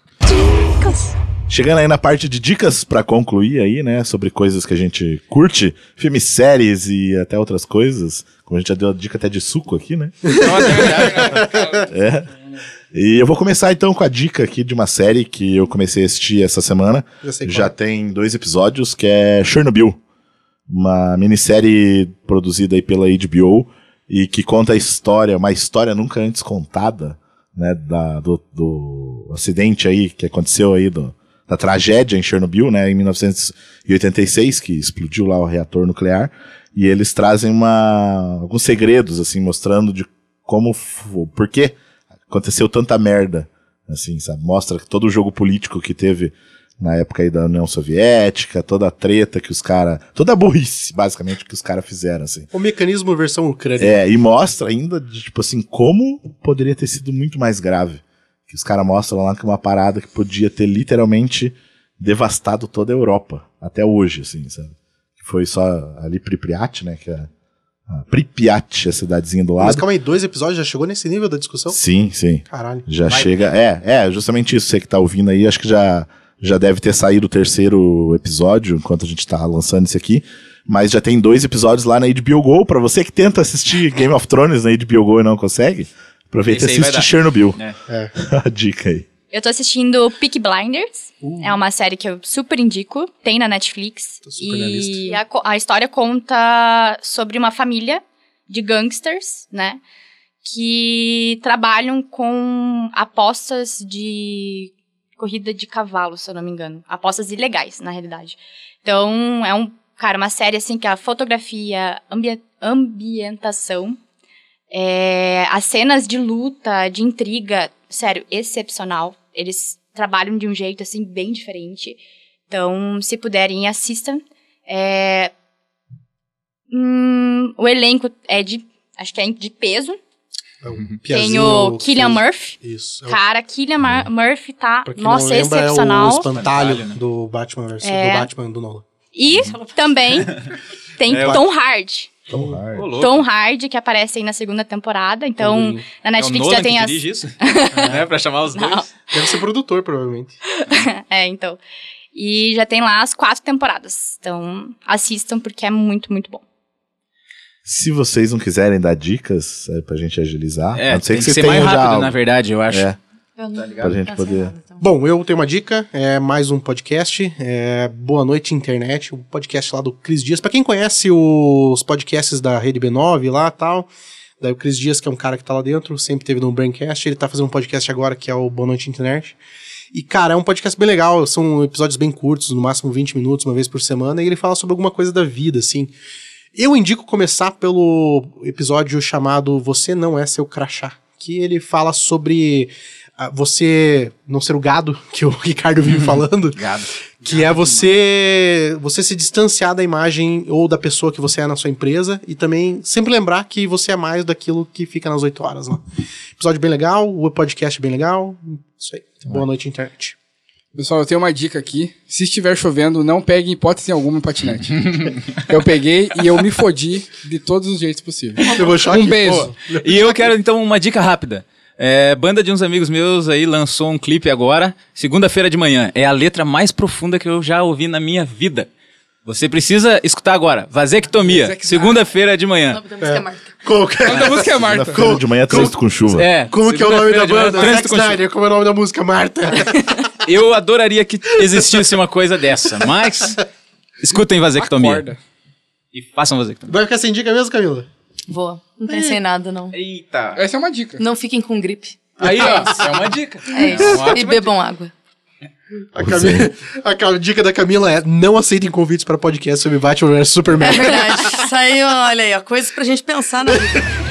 Chegando aí na parte de dicas pra concluir aí, né, sobre coisas que a gente curte, filmes, séries e até outras coisas. Como a gente já deu a dica até de suco aqui, né? É? É. E eu vou começar então com a dica aqui de uma série que eu comecei a assistir essa semana. Já sei qual Já é. tem dois episódios, que é Chernobyl. Uma minissérie produzida aí pela HBO e que conta a história, uma história nunca antes contada, né, da, do, do acidente aí que aconteceu aí, do, da tragédia em Chernobyl, né, em 1986, que explodiu lá o reator nuclear. E eles trazem uma, alguns segredos, assim, mostrando de como, por que aconteceu tanta merda, assim, sabe? Mostra todo o jogo político que teve na época aí da União Soviética, toda a treta que os caras. Toda a burrice, basicamente, que os caras fizeram, assim. O mecanismo versão Ucrânia. É, e mostra ainda, de, tipo assim, como poderia ter sido muito mais grave. Que os caras mostram lá que uma parada que podia ter literalmente devastado toda a Europa, até hoje, assim, sabe? Que foi só ali Pripyat, né? Que é a Pripyat, a cidadezinha do Mas lado. calma aí, dois episódios já chegou nesse nível da discussão? Sim, sim. Caralho. Já chega. É, é, justamente isso. Você que tá ouvindo aí, acho que já, já deve ter saído o terceiro episódio, enquanto a gente tá lançando esse aqui. Mas já tem dois episódios lá na HBO Go. Pra você que tenta assistir Game of Thrones na HBO Go e não consegue, aproveita e assiste. Chernobyl. É. a dica aí. Eu tô assistindo Peak Blinders. É uma série que eu super indico. Tem na Netflix. Tô super na lista. e a, a história conta sobre uma família de gangsters, né? Que trabalham com apostas de corrida de cavalo, se eu não me engano. Apostas ilegais, na realidade. Então, é um, cara, uma série assim que a fotografia, ambi ambientação, é, as cenas de luta, de intriga, sério, excepcional. Eles trabalham de um jeito, assim, bem diferente. Então, se puderem, assistam. É, hum, o elenco é de, acho que é de peso. É um Tem o Killian fez- Murphy. Isso. É o- Cara, Killian Mur- Murphy tá, nossa, não lembra, é o excepcional. espantalho né? do Batman versus É. do Batman do Nolan. E também tem É, Tom Hardy. Tom Hardy. Louco. Tom Hardy, que aparece aí na segunda temporada. Então, na É o Netflix Nolan já tem que as. dirige isso? né? Pra chamar os Não. dois. Deve ser produtor, provavelmente. É, então. E já tem lá as quatro temporadas. Então, assistam porque é muito, muito bom. Se vocês não quiserem dar dicas é, pra gente agilizar, É, a não ser tem que que vocês ser mais já rápido, algo. na verdade, eu acho. É, Eu não pra gente poder. Então. Bom, eu tenho uma dica, é mais um podcast, é Boa Noite Internet, um podcast lá do Cris Dias. Pra quem conhece os podcasts da Rede B9 lá tal, daí o Cris Dias, que é um cara que tá lá dentro, sempre teve no Braincast, ele tá fazendo um podcast agora que é o Boa Noite Internet. E, cara, é um podcast bem legal, são episódios bem curtos, no máximo 20 minutos, uma vez por semana, e ele fala sobre alguma coisa da vida, assim. Eu indico começar pelo episódio chamado Você Não É Seu Crachá, que ele fala sobre você não ser o gado, que o Ricardo vive falando, Gado. que é você você se distanciar da imagem ou da pessoa que você é na sua empresa e também sempre lembrar que você é mais daquilo que fica nas 8 horas lá. Episódio bem legal, o podcast bem legal. Isso aí. Boa noite, internet. Pessoal, eu tenho uma dica aqui. Se estiver chovendo, não pegue hipótese alguma em patinete. eu peguei e eu me fodi de todos os jeitos possíveis. Um beijo. Pô, E eu quero, então, uma dica rápida. É, banda de uns amigos meus aí lançou um clipe agora, segunda-feira de manhã. É a letra mais profunda que eu já ouvi na minha vida. Você precisa escutar agora. Vasectomia, segunda-feira de O manhã. nome da música é Marta. Como que, O nome da música é Marta. Segunda-feira de manhã, trânsito com chuva. É, como que é o nome da banda? Zack trânsito com chuva. Snyder, como é o nome da música? Marta. Eu adoraria que existisse uma coisa dessa, mas escutem vasectomia. Acorda. E façam vasectomia. Vai ficar sem dica mesmo, Camila? Vou. Não pensei em nada, não. Eita. Essa é uma dica. Não fiquem com gripe. Aí, ó, é uma dica. É isso. uma e bebam água. A, Camila, a Cam- dica da Camila é não aceitem convites para podcast sobre Batman vs Superman. É verdade. Saiu, olha aí, ó, coisas pra gente pensar na vida.